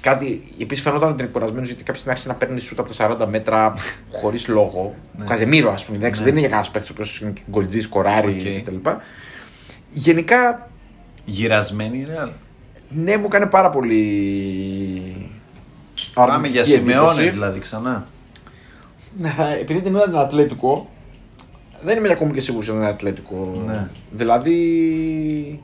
Κάτι, επίσης φαινόταν ότι είναι κουρασμένος γιατί κάποια στιγμή άρχισε να παίρνει σούτ από τα 40 μέτρα χωρίς λόγο.
Ναι.
Ο Καζεμίρο, ας πούμε, εντάξει,
Ναι.
δεν είναι για κανένας παίκτης ο οποίος είναι γκολτζής, σκοράρει
Οκ.
κτλ. Γενικά,
Γερασμένη η Real.
ναι, μου έκανε πάρα πολύ.
Πάμε
αρνητική
για Σιμεώνε
εντύπωση.
δηλαδή ξανά.
Ναι, θα, επειδή την είδα την Ατλέτικο, δεν είμαι ακόμη και σίγουρος ότι είναι Ατλέτικο.
Ναι.
Δηλαδή.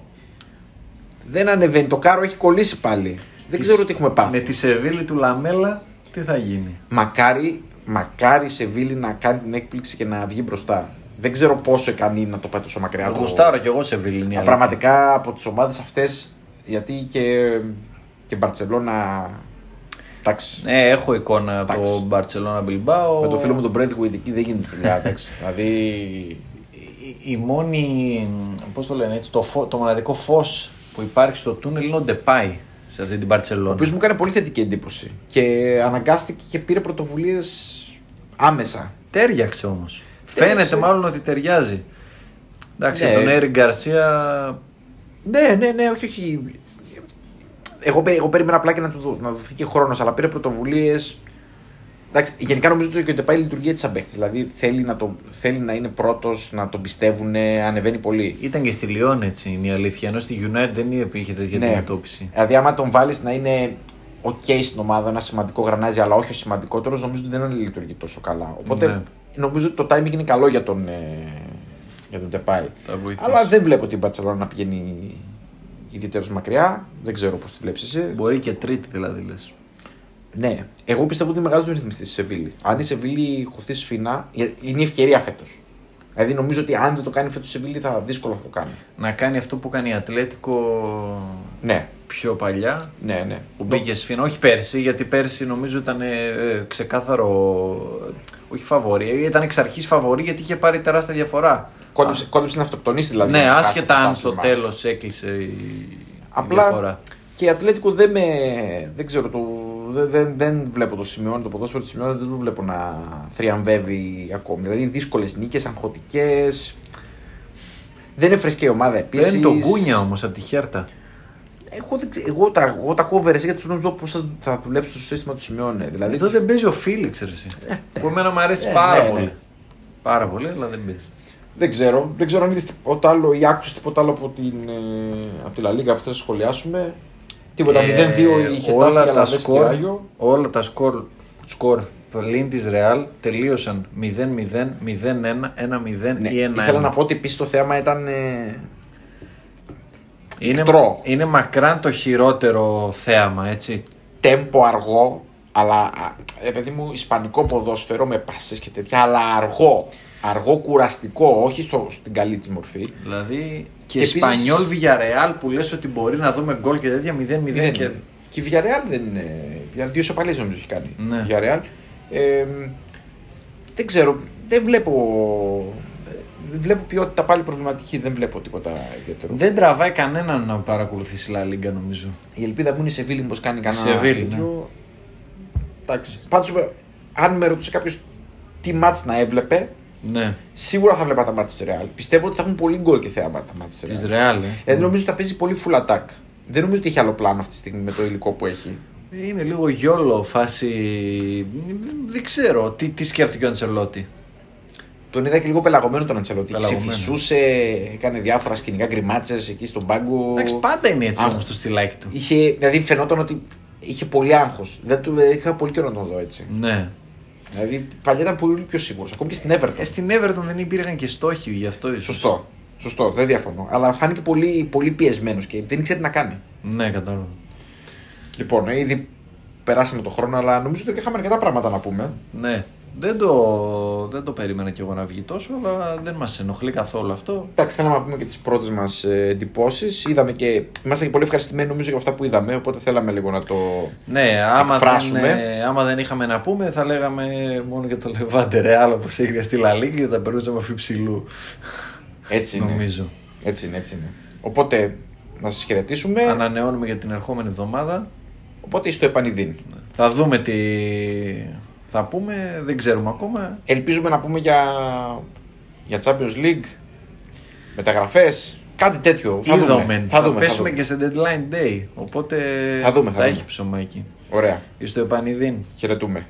Δεν ανεβαίνει. Το κάρο έχει κολλήσει πάλι. Δεν
Της-
ξέρω τι έχουμε πάθει.
Με τη Σεβίλη του Λαμέλα, τι θα γίνει;
Μακάρι, μακάρι σε Βίλη να κάνει την έκπληξη και να βγει μπροστά. Δεν ξέρω πόσο ικανή να το πάει τόσο μακριά. το-
Γουστάρω κι εγώ Σεβίλη. είναι η
Μα
αλήθεια.
Πραγματικά από τις ομάδες αυτές, γιατί και, και Μπαρσελόνα. Εντάξει.
Ναι, έχω εικόνα από
Εντάξει.
το Μπαρσελόνα Μπιλμπάο.
Με το φίλο μου τον Μπρέντγουιτ εκεί δεν γίνεται δουλειά. εντάξει. δηλαδή.
η, η μόνη, πώς το λένε έτσι, το, φω- το μοναδικό φως που υπάρχει στο τούνελ είναι ο Ντεπάι σε αυτή την
Ο
Μπαρτσελόνα.
οποίος μου έκανε πολύ θετική εντύπωση. Και αναγκάστηκε και πήρε πρωτοβουλίες άμεσα.
Τέριαξε όμως.
Τέριαξε.
Φαίνεται μάλλον ότι ταιριάζει. Εντάξει,
Ναι.
τον Έρη Γκαρσία
Ναι, ναι, ναι, όχι, όχι. Εγώ, περί- εγώ περίμενα απλά και να του δω- να δοθεί και χρόνος, αλλά πήρε πρωτοβουλίες. Γενικά νομίζω ότι και ο Ντεπάι λειτουργεί έτσι σαν παίκτης. Δηλαδή θέλει να, το, θέλει να είναι πρώτος, να τον πιστεύουν, ανεβαίνει πολύ.
ήταν και στη Λιόν έτσι είναι η αλήθεια. Ενώ στη United δεν είχε τέτοια
Ναι.
αντιμετώπιση.
Δηλαδή, άμα τον βάλεις να είναι οκ στην ομάδα, ένα σημαντικό γρανάζι, αλλά όχι ο σημαντικότερος, νομίζω ότι δεν λειτουργεί τόσο καλά. Οπότε
Ναι.
Νομίζω ότι το timing είναι καλό για τον, ε, για τον Ντεπάι.
Θα βοηθήσει.
Αλλά δεν βλέπω την Barcelona να πηγαίνει ιδιαίτερα μακριά. Δεν ξέρω πώς τη βλέπεις εσύ.
Μπορεί και τρίτη δηλαδή λες.
Ναι. Εγώ πιστεύω ότι είναι μεγάλος ρυθμιστής στη Σεβίλη. Αν η Σεβίλη χωθεί σφινά, είναι η ευκαιρία φέτος. Δηλαδή νομίζω ότι αν δεν το κάνει φέτος η Σεβίλη θα δύσκολο θα το κάνει.
Να κάνει αυτό που κάνει η Ατλέτικο
Ναι,
πιο παλιά.
ναι, ναι.
Που μπήκε σφίνα, όχι πέρσι, γιατί πέρσι νομίζω ήταν ε, ε, ξεκάθαρο. Όχι φαβορή, ήταν εξ αρχής φαβορή γιατί είχε πάρει τεράστια διαφορά
Κόντεψε, κόντεψε να αυτοκτονήσει δηλαδή.
Ναι,
να χάσει
άσχετα
το
αν στο
πρωτάθλημα.
τέλος έκλεισε η, η
Απλά
διαφορά.
και η Ατλέτικο δεν με. Δεν ξέρω, το, δεν, δεν, δεν βλέπω το σημείο, το ποδόσφαιρο τη σημείο δεν το βλέπω να θριαμβεύει ακόμη. Δηλαδή δύσκολες νίκες, αγχωτικές. Δεν είναι φρεσκή ομάδα επίση.
Παίρνει τον Κούνια όμως από τη Χέρτα.
Εγώ, δεν ξέρω- εγώ, τα, εγώ τα ακούω βερεσέ γιατί θέλω να δω πώ θα, θα δουλέψει στο σύστημα του Σιμεώνε. Δηλαδή,
Εδώ δεν παίζει ο Φίλιξ, ρε. εσύ. Που εμένα μου αρέσει
Ε,
πάρα
ναι,
πολύ.
ναι.
Πάρα πολύ, αλλά δεν παίζει.
δεν ξέρω. Δεν ξέρω αν είδες τίποτα άλλο ή άκουσες τίποτα άλλο από την, ε, από τη Λα Λίγκα που θα σχολιάσουμε. Τίποτα. 0-2 η Χετάφη,
Ε, όλα τα
Αλαβές και
σκορ,
Ράγιο.
όλα τα σκορ, σκορ πλην της Ρεάλ τελείωσαν 0-0, 0-1, 1-0
Ναι,
ή 1-1.
ήθελα να πω ότι επίσης το θέμα ήταν. Ε,
είναι,
ικτρό.
είναι μακράν το χειρότερο θέαμα, έτσι.
τέμπο αργό, αλλά α, ε, παιδί μου, ισπανικό ποδόσφαιρο με πάσες και τέτοια, αλλά αργό. Αργό, κουραστικό, όχι στο, στην καλή της μορφή.
Δηλαδή
Και
και,
επίσης-
Σπανιόλ Villarreal που λες ότι μπορεί να δούμε γκολ και τέτοια 0-0
Δεν
και...
είναι. Και η Villarreal δεν είναι. Για δύο σοπαλίες νομίζω έχει κάνει.
Ναι.
Η Villarreal. Ε, δεν ξέρω, δεν βλέπω. Δεν βλέπω ποιότητα πάλι προβληματική, δεν βλέπω τίποτα ιδιαίτερο.
Δεν τραβάει κανέναν να παρακολουθήσει La Liga νομίζω.
Η ελπίδα μου είναι η Σεβίλη μήπως κάνει κανένα
Σεβίλη,
τέτοιο. Εντάξει. Πάντως, αν με ρωτούσε κάποιος τι μάτς να έβλεπε,
Ναι,
Σίγουρα θα βλέπα τα μάτια της Real. Πιστεύω ότι θα έχουν πολύ γκολ και θέαμα τα μάτια της
της
Real.
Real. ε.
Δηλαδή νομίζω ότι θα παίζει πολύ full attack. Δεν νομίζω ότι έχει άλλο πλάνο αυτή τη στιγμή με το υλικό που έχει.
Είναι λίγο γιόλο φάση. Δεν ξέρω τι, τι σκέφτηκε ο Αντσελότη.
Τον είδα και λίγο πελαγωμένο τον Αντσελότη.
Πελαγωμένο.
Ξεφυσούσε, έκανε διάφορα σκηνικά γκριμάτσες εκεί στον πάγκο.
Εντάξει, πάντα είναι έτσι
Αχ.
όμως το στυλάκι του.
Είχε, δηλαδή φαινόταν ότι είχε πολύ άγχος. Δεν του, ε, είχα πολύ καιρό να τον δω έτσι.
Ναι.
Δηλαδή παλιά ήταν πολύ πιο σίγουρος. Ακόμη και στην Everton.
Ε, στην Everton δεν υπήρχαν και στόχοι γι' αυτό ίσως.
Σωστό. Σωστό, δεν διαφωνώ. Αλλά φάνηκε πολύ, πολύ πιεσμένος και δεν ήξερε τι να κάνει.
Ναι, κατάλαβα.
Λοιπόν, ε, ήδη περάσαμε το χρόνο, αλλά νομίζω ότι είχαμε αρκετά πράγματα να πούμε.
Ναι. Δεν το, δεν το περίμενα κι εγώ να βγει τόσο, αλλά δεν μας ενοχλεί καθόλου αυτό.
Εντάξει, θέλαμε να πούμε και τις πρώτες μας εντυπώσεις. Είδαμε και. Είμαστε και πολύ ευχαριστημένοι νομίζω για αυτά που είδαμε, οπότε θέλαμε λίγο να το.
Ναι, άμα δεν,
Εκφράσουμε.
ε, άμα δεν είχαμε να πούμε, θα λέγαμε μόνο για το Λεβάντε Ρεάλ όπως έγινε στη Λαλίκη και θα περνούσαμε αφιψηλού.
Έτσι είναι.
Νομίζω.
Έτσι είναι, έτσι είναι. Οπότε να σας χαιρετήσουμε.
Ανανεώνουμε για την ερχόμενη εβδομάδα.
Οπότε στο επανειδήν.
Θα δούμε τι θα πούμε, δεν ξέρουμε ακόμα.
Ελπίζουμε να πούμε για, για Champions League, μεταγραφές, κάτι τέτοιο. Θα
Είδαμε.
δούμε.
Θα,
Θα, δούμε, θα
πέσουμε
δούμε.
και σε deadline day. Οπότε
Θα δούμε, θα
θα
δούμε.
έχει ψωμάκι.
Ωραία.
Στο επανειδήν.
Χαιρετούμε.